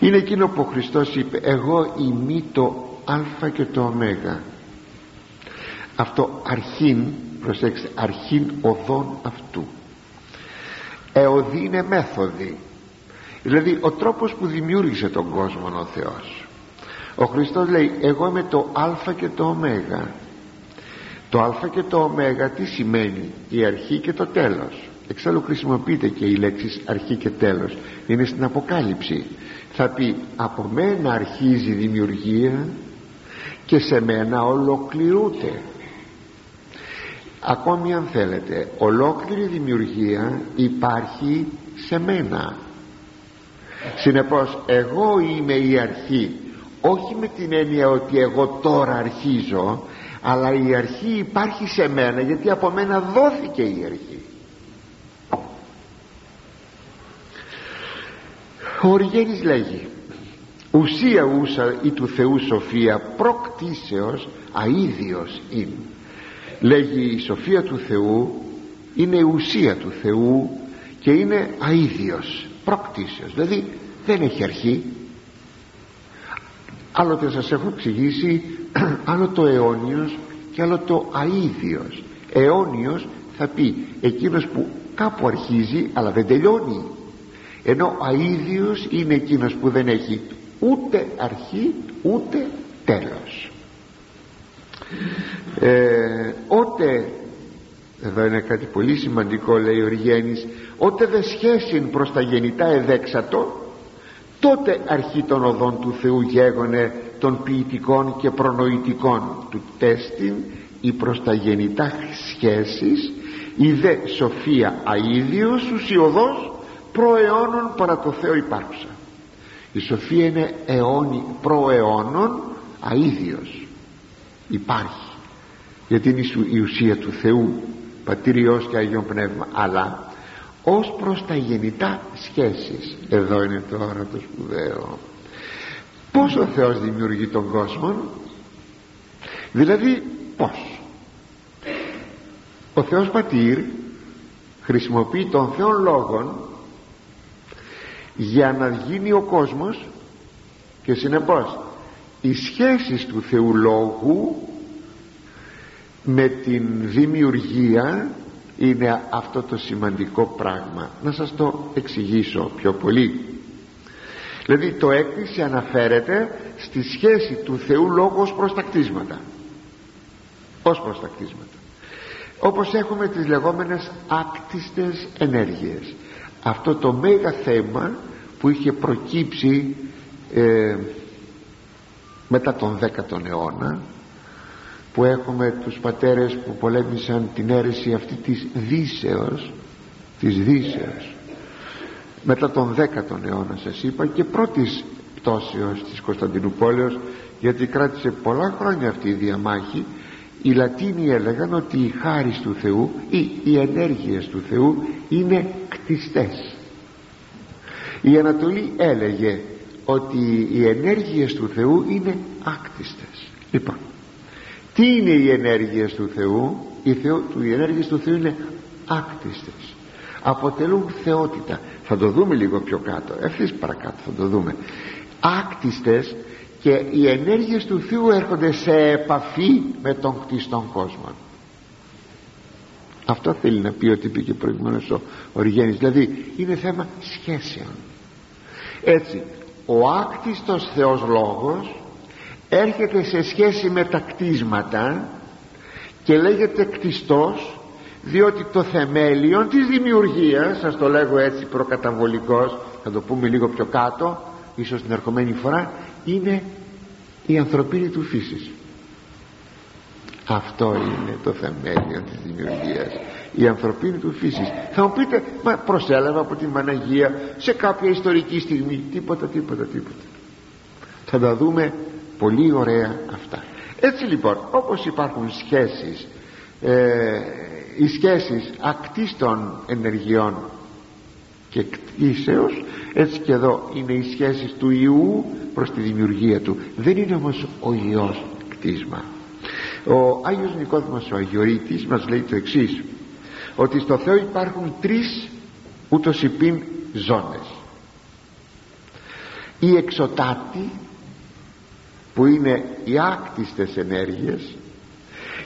Είναι εκείνο που ο Χριστός είπε εγώ ημί το α και το ω αυτό αρχήν προσέξτε αρχήν οδόν αυτού. Εωδή είναι μέθοδη. Δηλαδή ο τρόπος που δημιούργησε τον κόσμο ο Θεός. Ο Χριστός λέει εγώ είμαι το α και το ω το α και το ω τι σημαίνει η αρχή και το τέλος. Εξάλλου χρησιμοποιείται και η λέξη αρχή και τέλος. Είναι στην Αποκάλυψη. Θα πει από μένα αρχίζει η δημιουργία και σε μένα ολοκληρούται ακόμη αν θέλετε ολόκληρη δημιουργία υπάρχει σε μένα. Συνεπώς εγώ είμαι η αρχή όχι με την έννοια ότι εγώ τώρα αρχίζω αλλά η αρχή υπάρχει σε μένα γιατί από μένα δόθηκε η αρχή. Ο Οριγένης λέγει ουσία ούσα ή του Θεού σοφία προκτήσεως αίδιος είναι λέγει η σοφία του Θεού είναι ουσία του Θεού και είναι αίδιος προκτήσεως. Δηλαδή δεν έχει αρχή. Άλλοτε σας έχω εξηγήσει <clears throat> άλλο το αιώνιος και άλλο το αίδιος. Αιώνιος θα πει εκείνος που κάπου αρχίζει αλλά δεν τελειώνει. Ενώ αίδιος είναι εκείνος που δεν έχει ούτε αρχή ούτε τέλος ε, ότε εδώ είναι κάτι πολύ σημαντικό λέει ο Ριγένης ότε δε σχέσιν προς τα γεννητά εδέξατο τότε αρχή των οδών του Θεού γέγονε των ποιητικών και προνοητικών. Του τέστην ή προς τα γεννητά σχέσεις η δε σοφία αίδιος ουσιοδός προαιώνων παρά το Θεό υπάρχουσα. Η σοφία είναι αιώνι προαιώνων αίδιος υπάρχει. Γιατί είναι η ουσία του Θεού Πατήριος και Αγίον Πνεύμα. Αλλά ως προς τα γεννητά σχέσεις εδώ είναι τώρα το σπουδαίο πως ο Θεός δημιουργεί τον κόσμο δηλαδή πως ο Θεός Πατήρ χρησιμοποιεί τον Θεό Λόγον για να γίνει ο κόσμος και συνεπώς οι σχέσεις του Θεού Λόγου με την δημιουργία είναι αυτό το σημαντικό πράγμα. Να σας το εξηγήσω πιο πολύ. Δηλαδή το έκκληση αναφέρεται στη σχέση του Θεού Λόγου ως προς τα κτίσματα ως προς τα κτίσματα όπως έχουμε τις λεγόμενες άκτιστες ενέργειες. Αυτό το μέγα θέμα που είχε προκύψει ε, μετά τον 10ο αιώνα που έχουμε τους πατέρες που πολέμησαν την αίρεση αυτή της Δύσεως της Δύσεως. Μετά τον 10ο αιώνα σας είπα και πρώτης πτώσεως της Κωνσταντινούπολεως γιατί κράτησε πολλά χρόνια αυτή η διαμάχη οι Λατίνοι έλεγαν ότι οι χάρις του Θεού ή οι ενέργειες του Θεού είναι κτιστές. Η Ανατολή έλεγε ότι οι ενέργειες του Θεού είναι άκτιστες. Λοιπόν τι είναι οι ενέργειες του Θεού; Οι, Θεό, οι ενέργειες του Θεού είναι άκτιστες. Αποτελούν θεότητα. Θα το δούμε λίγο πιο κάτω. Ευθύς παρακάτω θα το δούμε. Άκτιστες και οι ενέργειες του Θεού έρχονται σε επαφή με τον κτιστόν κόσμο αυτό θέλει να πει ότι είπε και προηγουμένως ο Οριγένης δηλαδή είναι θέμα σχέσεων. Έτσι ο άκτιστος Θεός Λόγος έρχεται σε σχέση με τα κτίσματα και λέγεται κτιστός διότι το θεμέλιο της δημιουργίας σας το λέγω έτσι προκαταβολικός θα το πούμε λίγο πιο κάτω ίσως την ερχομένη φορά είναι η ανθρωπίνη του φύσης αυτό είναι το θεμέλιο της δημιουργίας. Η ανθρωπίνη του φύσης. Θα μου πείτε μα προσέλαβα από την Παναγία σε κάποια ιστορική στιγμή. Τίποτα τίποτα τίποτα. Θα τα δούμε πολύ ωραία αυτά. Έτσι λοιπόν όπως υπάρχουν σχέσεις ε, οι σχέσεις ακτίστων ενεργειών και κτήσεως έτσι και εδώ είναι οι σχέσεις του Ιού προς τη δημιουργία του. Δεν είναι όμως ο Υιός κτίσμα ο Άγιος Νικόδημος ο Αγιορείτης μας λέει το εξής ότι στο Θεό υπάρχουν τρεις ούτως υπήν ζώνες. Η εξωτάτη που είναι οι άκτιστες ενέργειες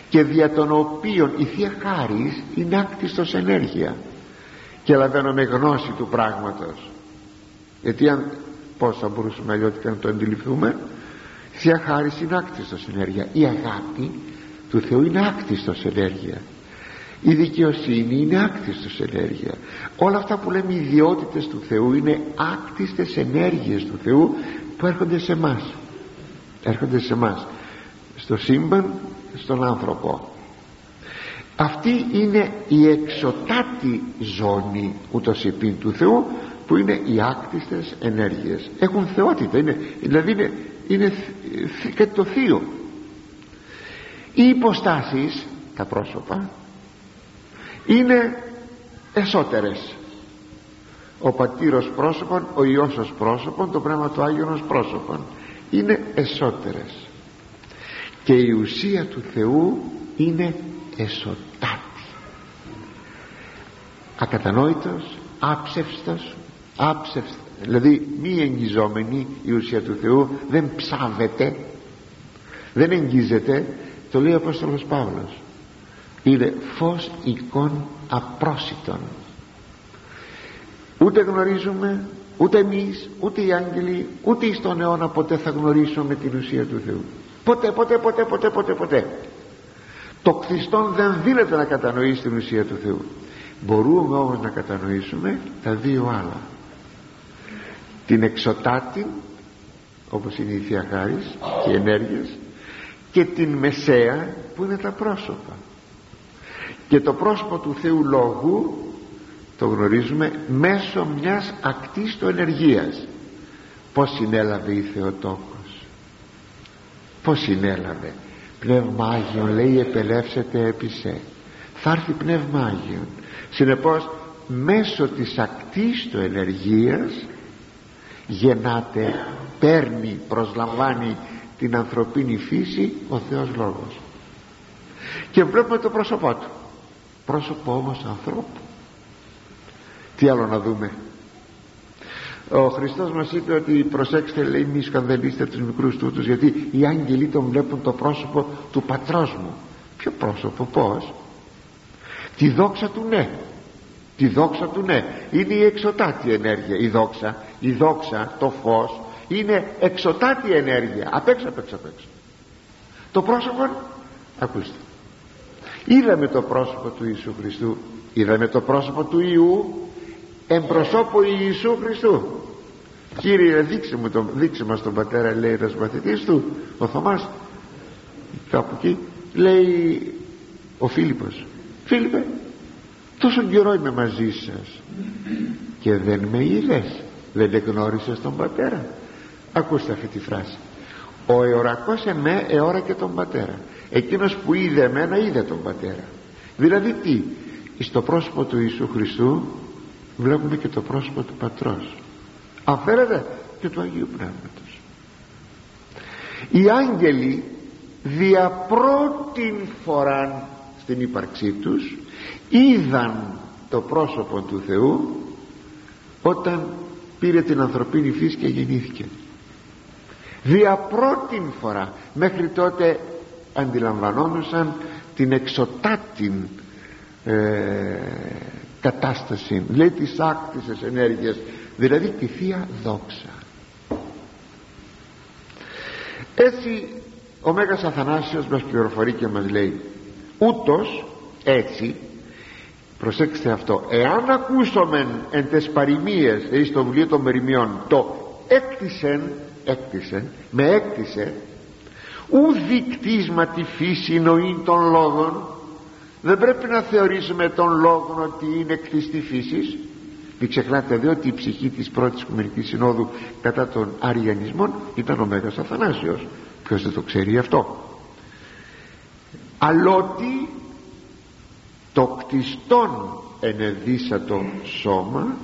και δια των οποίων η Θεία Χάρις είναι άκτιστος ενέργεια. Και λαβαίνουμε γνώση του πράγματος. Γιατί αν πως θα μπορούσαμε αλλιώτικα να το αντιληφθούμε Θεία Χάρις είναι άκτιστος ενέργεια; Η αγάπη του Θεού είναι άκτιστος ενέργεια. Η δικαιοσύνη είναι άκτιστος ενέργεια. Όλα αυτά που λέμε οι ιδιότητες του Θεού είναι άκτιστες ενέργειες του Θεού που έρχονται σε εμάς. έρχονται σε εμάς. Στο σύμπαν στον άνθρωπο. Αυτή είναι η εξωτάτη ζώνη ούτως υπήν του Θεού που είναι οι άκτιστες ενέργειες. Έχουν θεότητα είναι, δηλαδή είναι, είναι κάτι το θείο. Οι υποστάσεις τα πρόσωπα είναι εσωτερές. Ο πατήρος πρόσωπον ο Υιός ως πρόσωπον το Πνεύμα του Άγιον ως πρόσωπον είναι εσωτερές. Και η ουσία του Θεού είναι εσωτάτη ακατανόητος άψευστος άψευστος δηλαδή μη εγγυζόμενη η ουσία του Θεού δεν ψάβεται δεν εγγίζεται το λέει ο Απόστολος Παύλος. Είναι φως εικόν απρόσιτον. Ούτε γνωρίζουμε ούτε εμείς ούτε οι άγγελοι ούτε στον αιώνα ποτέ θα γνωρίσουμε την ουσία του Θεού. Ποτέ ποτέ ποτέ ποτέ ποτέ ποτέ. Το κτιστόν δεν δίνεται να κατανοήσει την ουσία του Θεού. Μπορούμε όμως να κατανοήσουμε τα δύο άλλα την εξωτάτη όπως είναι η Θεία Χάρις και οι ενέργειες και την μεσαία που είναι τα πρόσωπα. Και το πρόσωπο του Θεού Λόγου το γνωρίζουμε μέσω μιας ακτής του ενεργείας. Πως συνέλαβε η Θεοτόκος. Πως συνέλαβε. Πνεύμα Άγιον λέει επελεύσετε επισέ θα έρθει Πνεύμα Άγιον. Συνεπώς μέσω της ακτής του ενεργείας γεννάται παίρνει προσλαμβάνει την ανθρωπίνη φύση ο Θεός Λόγος. Και βλέπουμε το πρόσωπό του. Πρόσωπο όμως ανθρώπου. Τι άλλο να δούμε. Ο Χριστός μας είπε ότι προσέξτε λέει μη σκανδαλίστε τους μικρούς τούτους γιατί οι άγγελοι τον βλέπουν το πρόσωπο του πατρός μου. Ποιο πρόσωπο πως τη δόξα του ναι τη δόξα του ναι. Είναι η εξωτάτη ενέργεια η δόξα. Η δόξα το φως είναι εξωτάτη ενέργεια. Απ' έξω απ' έξω απ' έξω. Το πρόσωπο ακούστε. Είδαμε το πρόσωπο του Ιησού Χριστού. Είδαμε το πρόσωπο του Ιού. Εμπροσώπου Ιησού Χριστού. Κύριε δείξε, μου τον, δείξε μας τον πατέρα λέει ένας μαθητής του ο Θωμάς. Κάπου εκεί. Λέει ο Φίλιππος. Φίλιππε τόσο καιρό είμαι μαζί σας. Και δεν με είδες. Δεν εγνώρισες τον πατέρα. Ακούστε αυτή τη φράση. Ο εωρακός εμέ εώρα και τον πατέρα. Εκείνος που είδε εμένα είδε τον πατέρα. Δηλαδή τι; Στο πρόσωπο του Ιησού Χριστού βλέπουμε και το πρόσωπο του πατρός. Αν θέλετε και του Αγίου Πνεύματος. Οι άγγελοι δια πρώτην φορά στην ύπαρξή τους είδαν το πρόσωπο του Θεού όταν πήρε την ανθρωπίνη φύση και γεννήθηκε. Δια πρώτην φορά μέχρι τότε αντιλαμβανόντουσαν την εξωτάτην ε, κατάσταση. Λέει της άκτησης ενέργειας δηλαδή τη Θεία Δόξα. Έτσι ο Μέγας Αθανάσιος μας πληροφορεί και μας λέει ούτως έτσι προσέξτε αυτό. Εάν ακούσομεν εν τες παροιμίες δηλαδή στο βιβλίο των μεριμιών το έκτισεν έκτισεν με έκτισε ουδη κτίσμα τη φύση νοή των λόγων δεν πρέπει να θεωρήσουμε τον λόγο ότι είναι κτιστή φύσης. Μην ξεχνάτε δε ότι η ψυχή της πρώτης Οικουμενικής Συνόδου κατά των Αριανισμών ήταν ο Μέγας Αθανάσιος. Ποιος δεν το ξέρει αυτό. Αλλότι το κτιστόν ενεδίσατο σώμα.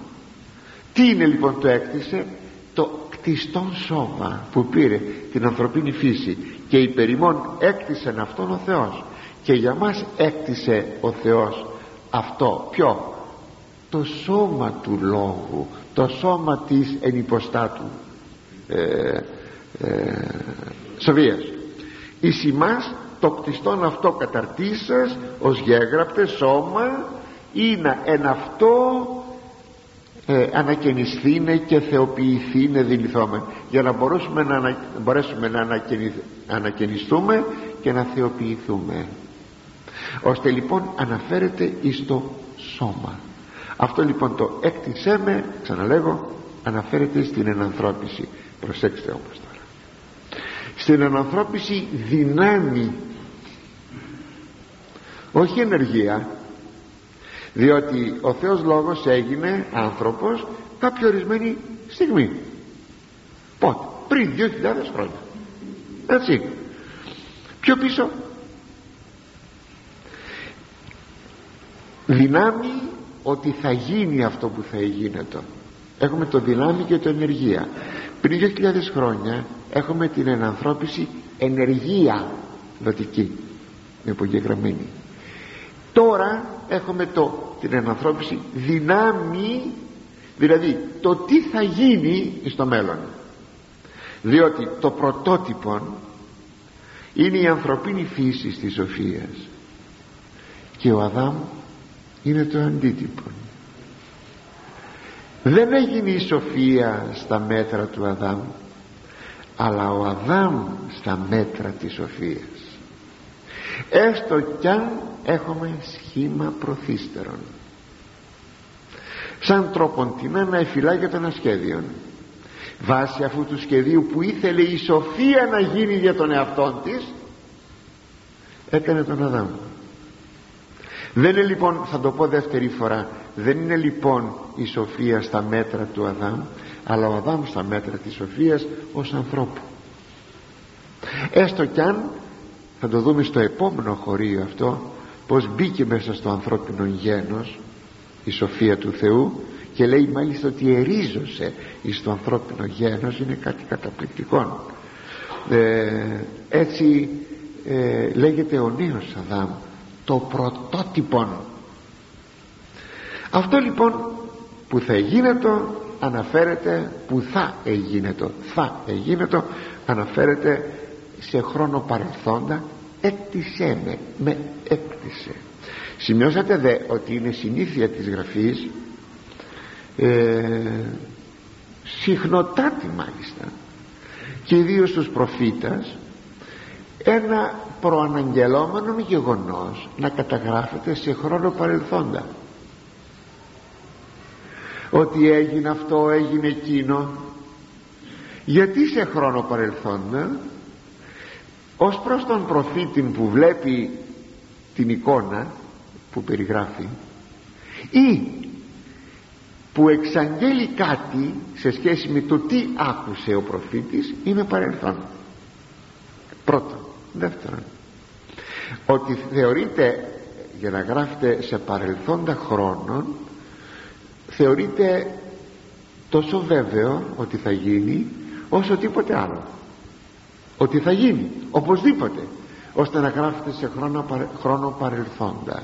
Τι είναι λοιπόν το έκτισε; Το κτιστόν σώμα που πήρε την ανθρωπίνη φύση και υπερημών έκτισε αυτόν ο Θεός. Και για μας έκτισε ο Θεός αυτό. Ποιο; Το σώμα του λόγου το σώμα της ενυποστάτου ε, ε, Σοβίας. Εις ημάς το κτιστόν αυτό καταρτήσας ως γέγραπτε σώμα είναι εν αυτό ε, ανακαινισθήνε και θεοποιηθήνε δηληθώμε για να μπορέσουμε να, μπορέσουμε να ανακαινιστούμε και να θεοποιηθούμε. Ώστε λοιπόν αναφέρεται εις το σώμα. Αυτό λοιπόν το έκτισέ με ξαναλέγω αναφέρεται στην ενανθρώπιση. Προσέξτε όμως τώρα. Στην ενανθρώπιση δυνάμει όχι ενεργεία. Διότι ο Θεός Λόγος έγινε άνθρωπος κάποια ορισμένη στιγμή. Πότε; Πριν 2.000 χρόνια. Έτσι. Πιο πίσω. Δυνάμει ότι θα γίνει αυτό που θα γίνεται έχουμε το δυνάμει και το ενεργεία. Πριν 2.000 χρόνια έχουμε την ενανθρώπιση ενεργεία δοτική υπογεγραμμένη τώρα έχουμε το, την ενανθρώπιση δυνάμει δηλαδή το τι θα γίνει στο μέλλον. Διότι το πρωτότυπο είναι η ανθρωπίνη φύση της σοφίας και ο Αδάμ είναι το αντίτυπο δεν έγινε η σοφία στα μέτρα του Αδάμ αλλά ο Αδάμ στα μέτρα της σοφίας. Έστω κι αν έχουμε σχήμα προθύστερων. Σαν τροποντινά να εφυλάγει των ασχέδιων βάσει αυτού του σχεδίου που ήθελε η σοφία να γίνει για τον εαυτό της έκανε τον Αδάμ. Δεν είναι λοιπόν θα το πω δεύτερη φορά δεν είναι λοιπόν η σοφία στα μέτρα του Αδάμ αλλά ο Αδάμ στα μέτρα της σοφίας ως ανθρώπου. Έστω κι αν θα το δούμε στο επόμενο χωρίο αυτό πως μπήκε μέσα στο ανθρώπινο γένος η σοφία του Θεού και λέει μάλιστα ότι ερίζωσε στο ανθρώπινο γένος είναι κάτι καταπληκτικό. Ε, έτσι ε, λέγεται ο νέος Αδάμ το πρωτότυπον. Αυτό λοιπόν που θα εγίνετο αναφέρεται που θα εγίνετο θα εγίνετο αναφέρεται σε χρόνο παρελθόντα έκτισέ με με έκτισε. Σημειώσατε δε ότι είναι συνήθεια της γραφής ε, συχνοτάτη μάλιστα και ιδίως τους προφήτας ένα προαναγγελόμενο γεγονός να καταγράφεται σε χρόνο παρελθόντα. Ότι έγινε αυτό έγινε εκείνο. Γιατί σε χρόνο παρελθόντα ως προς τον προφήτη που βλέπει την εικόνα που περιγράφει ή που εξαγγέλει κάτι σε σχέση με το τι άκουσε ο προφήτης είναι παρελθόν. Πρώτον. Δεύτερον ότι θεωρείται για να γράφεται σε παρελθόντα χρόνων θεωρείται τόσο βέβαιο ότι θα γίνει όσο τίποτε άλλο ότι θα γίνει οπωσδήποτε ώστε να γράφεται σε χρόνο, χρόνο παρελθόντα.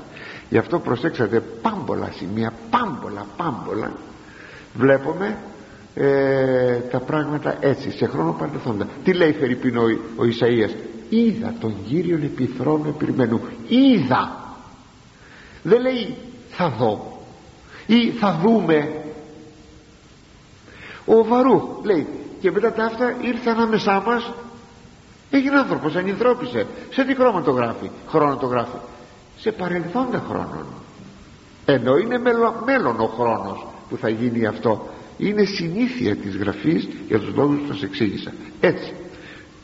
Γι' αυτό προσέξατε πάμπολα σημεία πάμπολα πάμπολα βλέπουμε ε, τα πράγματα έτσι σε χρόνο παρελθόντα. Τι λέει Φερρυπίνο ο, ο Ισαΐας; Είδα τον Κύριον επιθρόνο επιρημένου είδα δεν λέει θα δω ή θα δούμε ο Βαρούχ λέει και μετά τα αυτά ήρθε ανάμεσά μας έγινε άνθρωπος ανυθρώπησε σε τι χρόνο το γράφει; Χρόνο το γράφει. Σε παρελθόντα χρόνων. Ενώ είναι μέλλον ο χρόνος που θα γίνει αυτό. Είναι συνήθεια της γραφής για τους λόγους που σας εξήγησα. Έτσι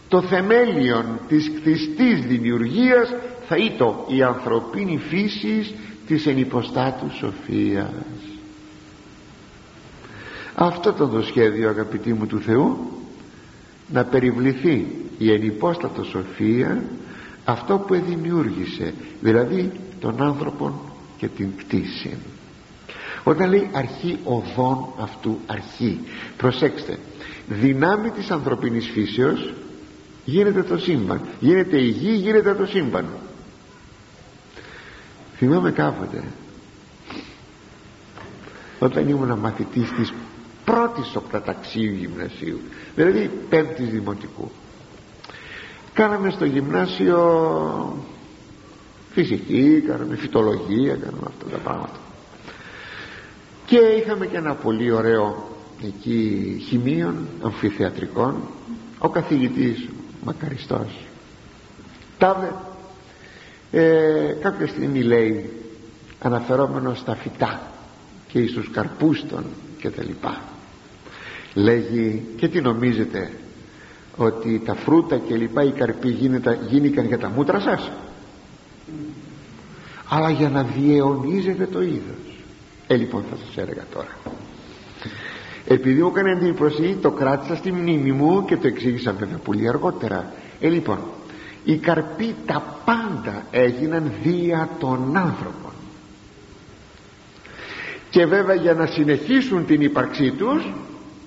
το θεμέλιον της κτιστής δημιουργίας θα ήταν η ανθρωπίνη φύση της ενυποστάτους σοφίας. Αυτό ήταν το σχέδιο αγαπητοί μου του Θεού να περιβληθεί η ενυπόστατο σοφία αυτό που δημιούργησε δηλαδή τον άνθρωπο και την κτήση όταν λέει αρχή οδών αυτού αρχή προσέξτε δυνάμει της ανθρωπίνης φύσεως γίνεται το σύμπαν γίνεται η γη γίνεται το σύμπαν. Θυμάμαι κάποτε όταν ήμουν μαθητής της πρώτης οπταταξίου γυμνασίου δηλαδή πέμπτης δημοτικού. Κάναμε στο γυμνάσιο φυσική, κάναμε φυτολογία κάναμε αυτά τα πράγματα. Και είχαμε και ένα πολύ ωραίο εκεί χημείων αμφιθεατρικών ο καθηγητής μακαριστός. Τάβε ε, κάποια στιγμή λέει αναφερόμενος στα φυτά και στους καρπούς των και τα λοιπά λέγει και τι νομίζετε ότι τα φρούτα και λοιπά οι καρποί γίνηκαν για τα μούτρα σας; Αλλά για να διαιωνίζετε το είδος ε λοιπόν θα σας έλεγα τώρα. Επειδή μου έκανε εντύπωση το κράτησα στη μνήμη μου και το εξήγησα βέβαια πολύ αργότερα. Ε λοιπόν οι καρποί τα πάντα έγιναν δια των άνθρωπων. Και βέβαια για να συνεχίσουν την ύπαρξή τους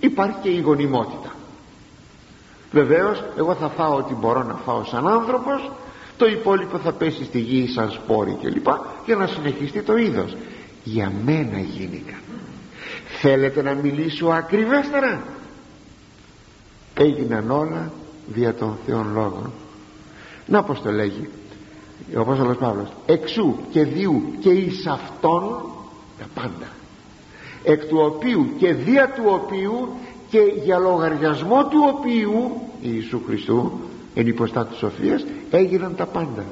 υπάρχει και η γονιμότητα. Βεβαίως εγώ θα φάω ό,τι μπορώ να φάω σαν άνθρωπος το υπόλοιπο θα πέσει στη γη σαν σπόροι κλπ. για να συνεχιστεί το είδος. Για μένα γίνηκαν θέλετε να μιλήσω ακριβέστερα; Έγιναν όλα δια των Θεών λόγων. Να πως το λέγει ο Απόστολος Παύλος. Εξού και διού και εις αυτόν τα πάντα εκ του οποίου και δια του οποίου και για λογαριασμό του οποίου Ιησού Χριστού εν υποστάτου σοφίας έγιναν τα πάντα.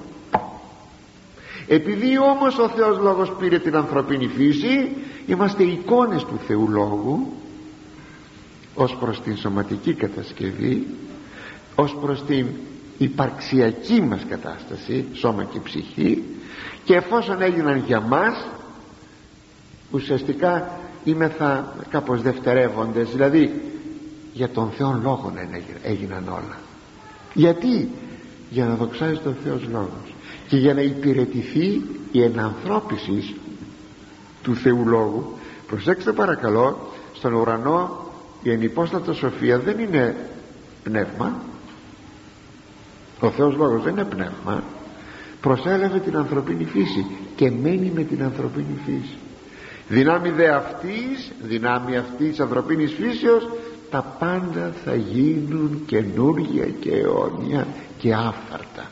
Επειδή όμως ο Θεός Λόγος πήρε την ανθρωπίνη φύση είμαστε εικόνες του Θεού Λόγου ως προς την σωματική κατασκευή ως προς την υπαρξιακή μας κατάσταση σώμα και ψυχή και εφόσον έγιναν για μας ουσιαστικά θα κάπως δευτερεύοντες. Δηλαδή για τον Θεό Λόγο έγιναν όλα. Γιατί; Για να δοξάζει τον Θεός Λόγος. Και για να υπηρετηθεί η ενανθρώπιση του Θεού Λόγου. Προσέξτε παρακαλώ στον ουρανό η ενυπόστατο σοφία δεν είναι πνεύμα. Ο Θεός Λόγος δεν είναι πνεύμα. Προσέλαβε την ανθρωπίνη φύση και μένει με την ανθρωπίνη φύση δυνάμει δε αυτής δυνάμει αυτής της ανθρωπίνης φύσεως τα πάντα θα γίνουν καινούργια και αιώνια και άφαρτα.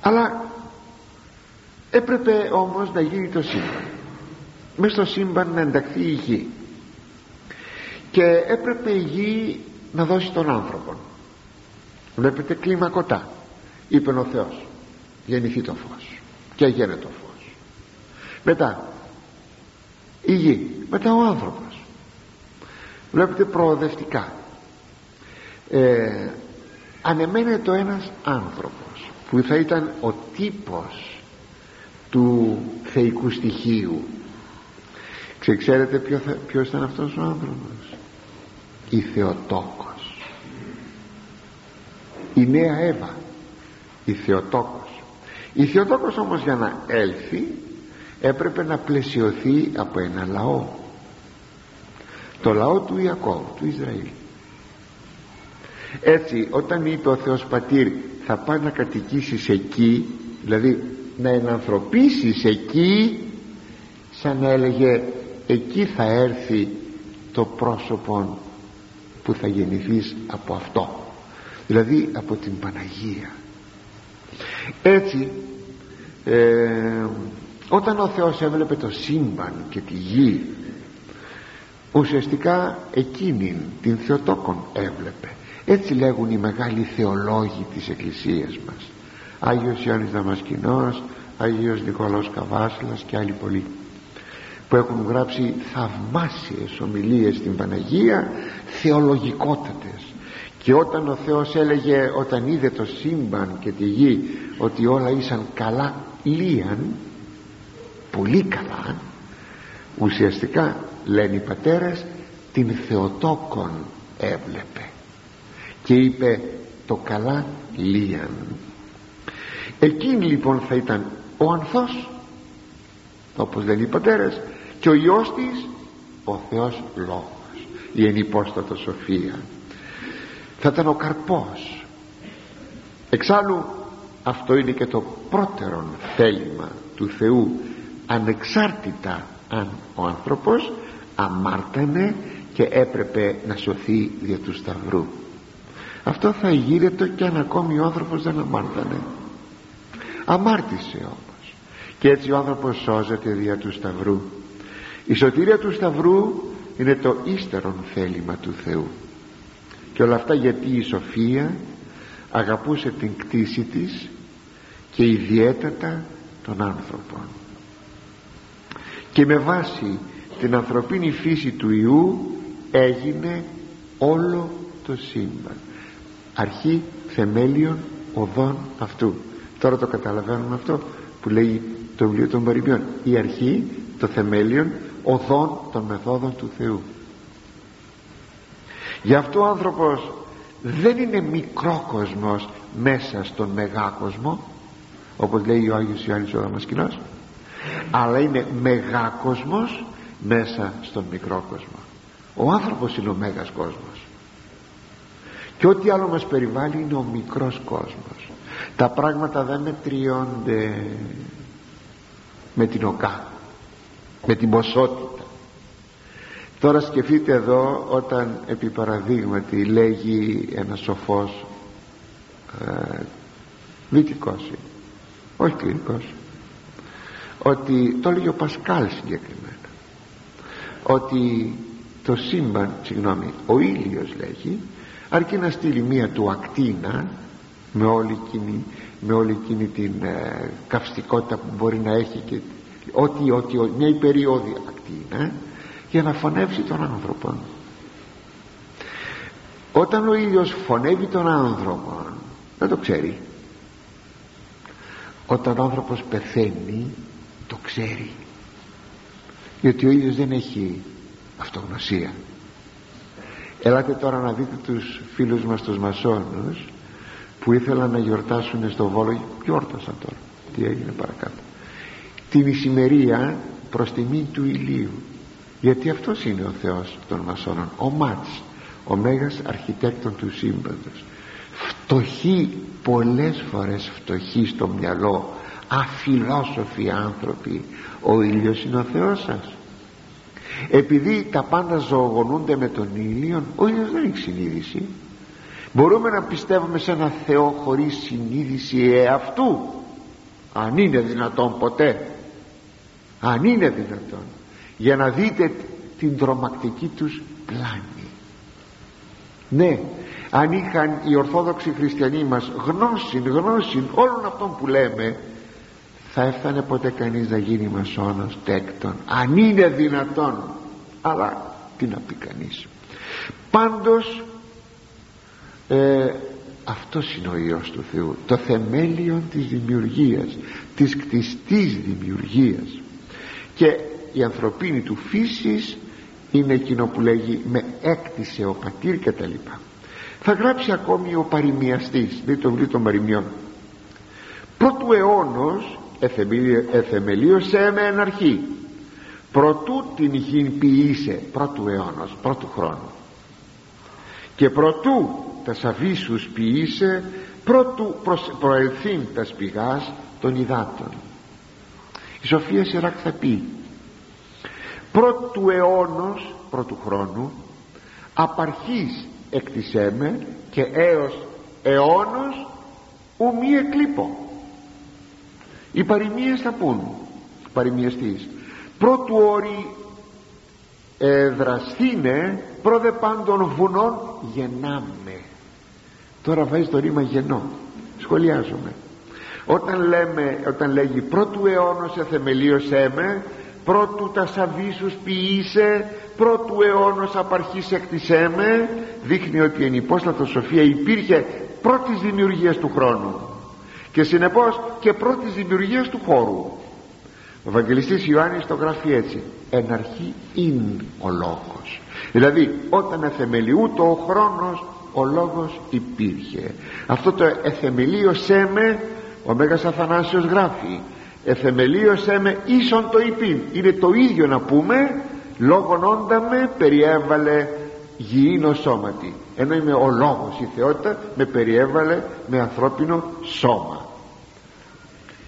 Αλλά έπρεπε όμως να γίνει το σύμπαν. Μέσα στο σύμπαν να ενταχθεί η γη. Και έπρεπε η γη να δώσει τον άνθρωπο βλέπετε κλιμακωτά είπε ο Θεός. Γεννηθεί το φως και έγινε το φως. Μετά η γη. Μετά ο άνθρωπος. Βλέπετε προοδευτικά. Ε, ανεμένεται ο ένας άνθρωπος που θα ήταν ο τύπος του θεϊκού στοιχείου. Ξέρετε ποιο θα, ποιος ήταν αυτός ο άνθρωπος; Η Θεοτόκος. Η νέα Εύα. Η Θεοτόκος η Θεοτόκος όμως για να έλθει έπρεπε να πλαισιωθεί από ένα λαό. Το λαό του Ιακώβ του Ισραήλ. Έτσι όταν είπε ο Θεός Πατήρ θα πάει να κατοικήσεις εκεί δηλαδή να ενανθρωπίσεις εκεί σαν να έλεγε εκεί θα έρθει το πρόσωπο που θα γεννηθείς από αυτό δηλαδή από την Παναγία έτσι ε, όταν ο Θεός έβλεπε το σύμπαν και τη γη ουσιαστικά εκείνη την Θεοτόκον έβλεπε. Έτσι λέγουν οι μεγάλοι θεολόγοι της Εκκλησίας μας. Άγιος Ιωάννης Δαμασκηνός Άγιος Νικόλαος Καβάσλας και άλλοι πολλοί που έχουν γράψει θαυμάσιες ομιλίες στην Παναγία θεολογικότατες και όταν ο Θεός έλεγε όταν είδε το σύμπαν και τη γη ότι όλα ήσαν καλά λίαν πολύ καλά ουσιαστικά λένε οι πατέρες την Θεοτόκον έβλεπε. Και είπε το καλά λίαν. Εκείνη λοιπόν θα ήταν ο ανθός όπως λένε οι πατέρες και ο Υιός της ο Θεός Λόγος η ενυπόστατος Σοφία θα ήταν ο καρπός. Εξάλλου αυτό είναι και το πρώτερον θέλημα του Θεού. Ανεξάρτητα αν ο άνθρωπος αμάρτανε και έπρεπε να σωθεί δια του Σταυρού. Αυτό θα γίνεται και αν ακόμη ο άνθρωπος δεν αμάρτανε. Αμάρτησε όμως. Και έτσι ο άνθρωπος σώζεται δια του Σταυρού. Η σωτηρία του Σταυρού είναι το ύστερον θέλημα του Θεού και όλα αυτά γιατί η Σοφία αγαπούσε την κτήση της και ιδιαίτερα τον άνθρωπο. Και με βάση την ανθρωπίνη φύση του Ιού έγινε όλο το σύμπαν. Αρχή θεμέλιον οδών αυτού. Τώρα το καταλαβαίνουμε αυτό που λέει το βιβλίο των παροιμιών η αρχή το θεμέλιον οδών των μεθόδων του Θεού γι' αυτό ο άνθρωπος δεν είναι μικρό κόσμος μέσα στον μεγάλο κόσμο όπως λέει ο Άγιος Ιωάννης ο Δαμασκηνός αλλά είναι μεγάκοσμος μέσα στον μικρό κόσμο. Ο άνθρωπος είναι ο μέγας κόσμος. Και ό,τι άλλο μας περιβάλλει είναι ο μικρός κόσμος. Τα πράγματα δεν μετριώνται με την οκά με την ποσότητα τώρα σκεφτείτε εδώ όταν επί παραδείγματι λέγει ένας σοφός ε, δυτικός όχι κλινικός ότι το έλεγε ο Πασκάλ συγκεκριμένα ότι το σύμπαν συγγνώμη ο ήλιος λέγει αρκεί να στείλει μία του ακτίνα με όλη εκείνη, με όλη εκείνη την ε, καυστικότητα που μπορεί να έχει και ό,τι, ό,τι, μια υπεριόδη ακτίνα για να φωνεύσει τον άνθρωπο όταν ο ήλιος φωνεύει τον άνθρωπο δεν το ξέρει. Όταν ο άνθρωπος πεθαίνει το ξέρει. Γιατί ο ίδιος δεν έχει αυτογνωσία. Ελάτε τώρα να δείτε τους φίλους μας τους μασόνους που ήθελαν να γιορτάσουν στο Βόλο. Γιόρτασαν τώρα. Τι έγινε παρακάτω. Την ησημερία προς τιμή του ηλίου γιατί αυτός είναι ο Θεός των μασόνων ο Μάτς ο μέγας αρχιτέκτον του σύμπαντος. Φτωχοί πολλές φορές φτωχοί στο μυαλό αφιλόσοφοι άνθρωποι ο ήλιος είναι ο Θεός σας. Επειδή τα πάντα ζωογονούνται με τον ήλιο ο ήλιος δεν έχει συνείδηση. Μπορούμε να πιστεύουμε σε ένα Θεό χωρίς συνείδηση εαυτού. Αν είναι δυνατόν ποτέ. Αν είναι δυνατόν για να δείτε την τρομακτική τους πλάνη. Ναι αν είχαν οι Ορθόδοξοι Χριστιανοί μας γνώση, γνώση όλων αυτών που λέμε θα έφτανε ποτέ κανείς να γίνει μασόνος τέκτον. Αν είναι δυνατόν. Αλλά τι να πει κανείς. Πάντως ε, αυτός είναι ο Υιός του Θεού. Το θεμέλιο της δημιουργίας της κτιστής δημιουργίας. Και η ανθρωπίνη του φύσης είναι εκείνο που λέγει με έκτισε ο πατήρ και τα λοιπά. Θα γράψει ακόμη ο παροιμιαστής. Δείτε το βιβλίο των παροιμιών. Πρώτου αιώνος εθεμελίωσε με εναρχή προτού την ηχήν ποιήσε πρώτου αιώνος πρώτου χρόνου. Και προτού τα σαβίσους ποιήσε πρώτου προελθύν τας σπηγάς των υδάτων. Η Σοφία Σιράκ θα πει πρώτου αιώνος πρώτου χρόνου απαρχής εκτισέμε και έως αιώνος ου μη εκλείπω οι παροιμίες θα πούν παροιμιαστής πρώτου όρη εδρασθήνε πρόδε πάντων βουνών γεννάμε τώρα βάζει το ρήμα γεννώ σχολιάζομαι. Όταν, λέμε, όταν λέγει πρώτου αιώνος εθεμελίωσέ με πρώτου τα σαβίσους ποιήσε πρώτου αιώνος απαρχής εκτισέ με δείχνει ότι η υπόστατο σοφία υπήρχε πρώτης δημιουργίας του χρόνου και συνεπώς και πρώτης δημιουργίας του χώρου. Ο Ευαγγελιστής Ιωάννης το γράφει έτσι εν αρχή είναι ο λόγος δηλαδή όταν εθεμελιούτο ο χρόνος ο λόγος υπήρχε. Αυτό το εθεμελίωσέ με ο Μέγας Αθανάσιος γράφει εθεμελίωσέ με ίσον το υπήν. Είναι το ίδιο να πούμε λόγον όντα με περιέβαλε γηίνο σώματι ενώ είμαι ο λόγος η θεότητα με περιέβαλε με ανθρώπινο σώμα.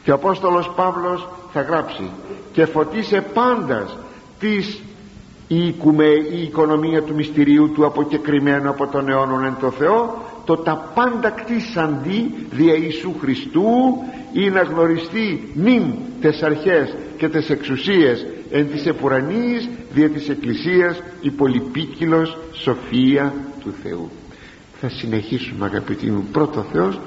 Και ο Απόστολος Παύλος θα γράψει και φωτίσε πάντας της η, οικουμέ, η οικονομία του μυστηρίου του αποκεκριμένου από τον αιώνων εν το Θεό το τα πάντα κτίσαντι δια Ιησού Χριστού ή να γνωριστεί νυν τες αρχές και τες εξουσίες εν της επουρανής δια της Εκκλησίας η πολυπίκυλος σοφία του Θεού. Θα συνεχίσουμε αγαπητοί μου πρώτο Θεός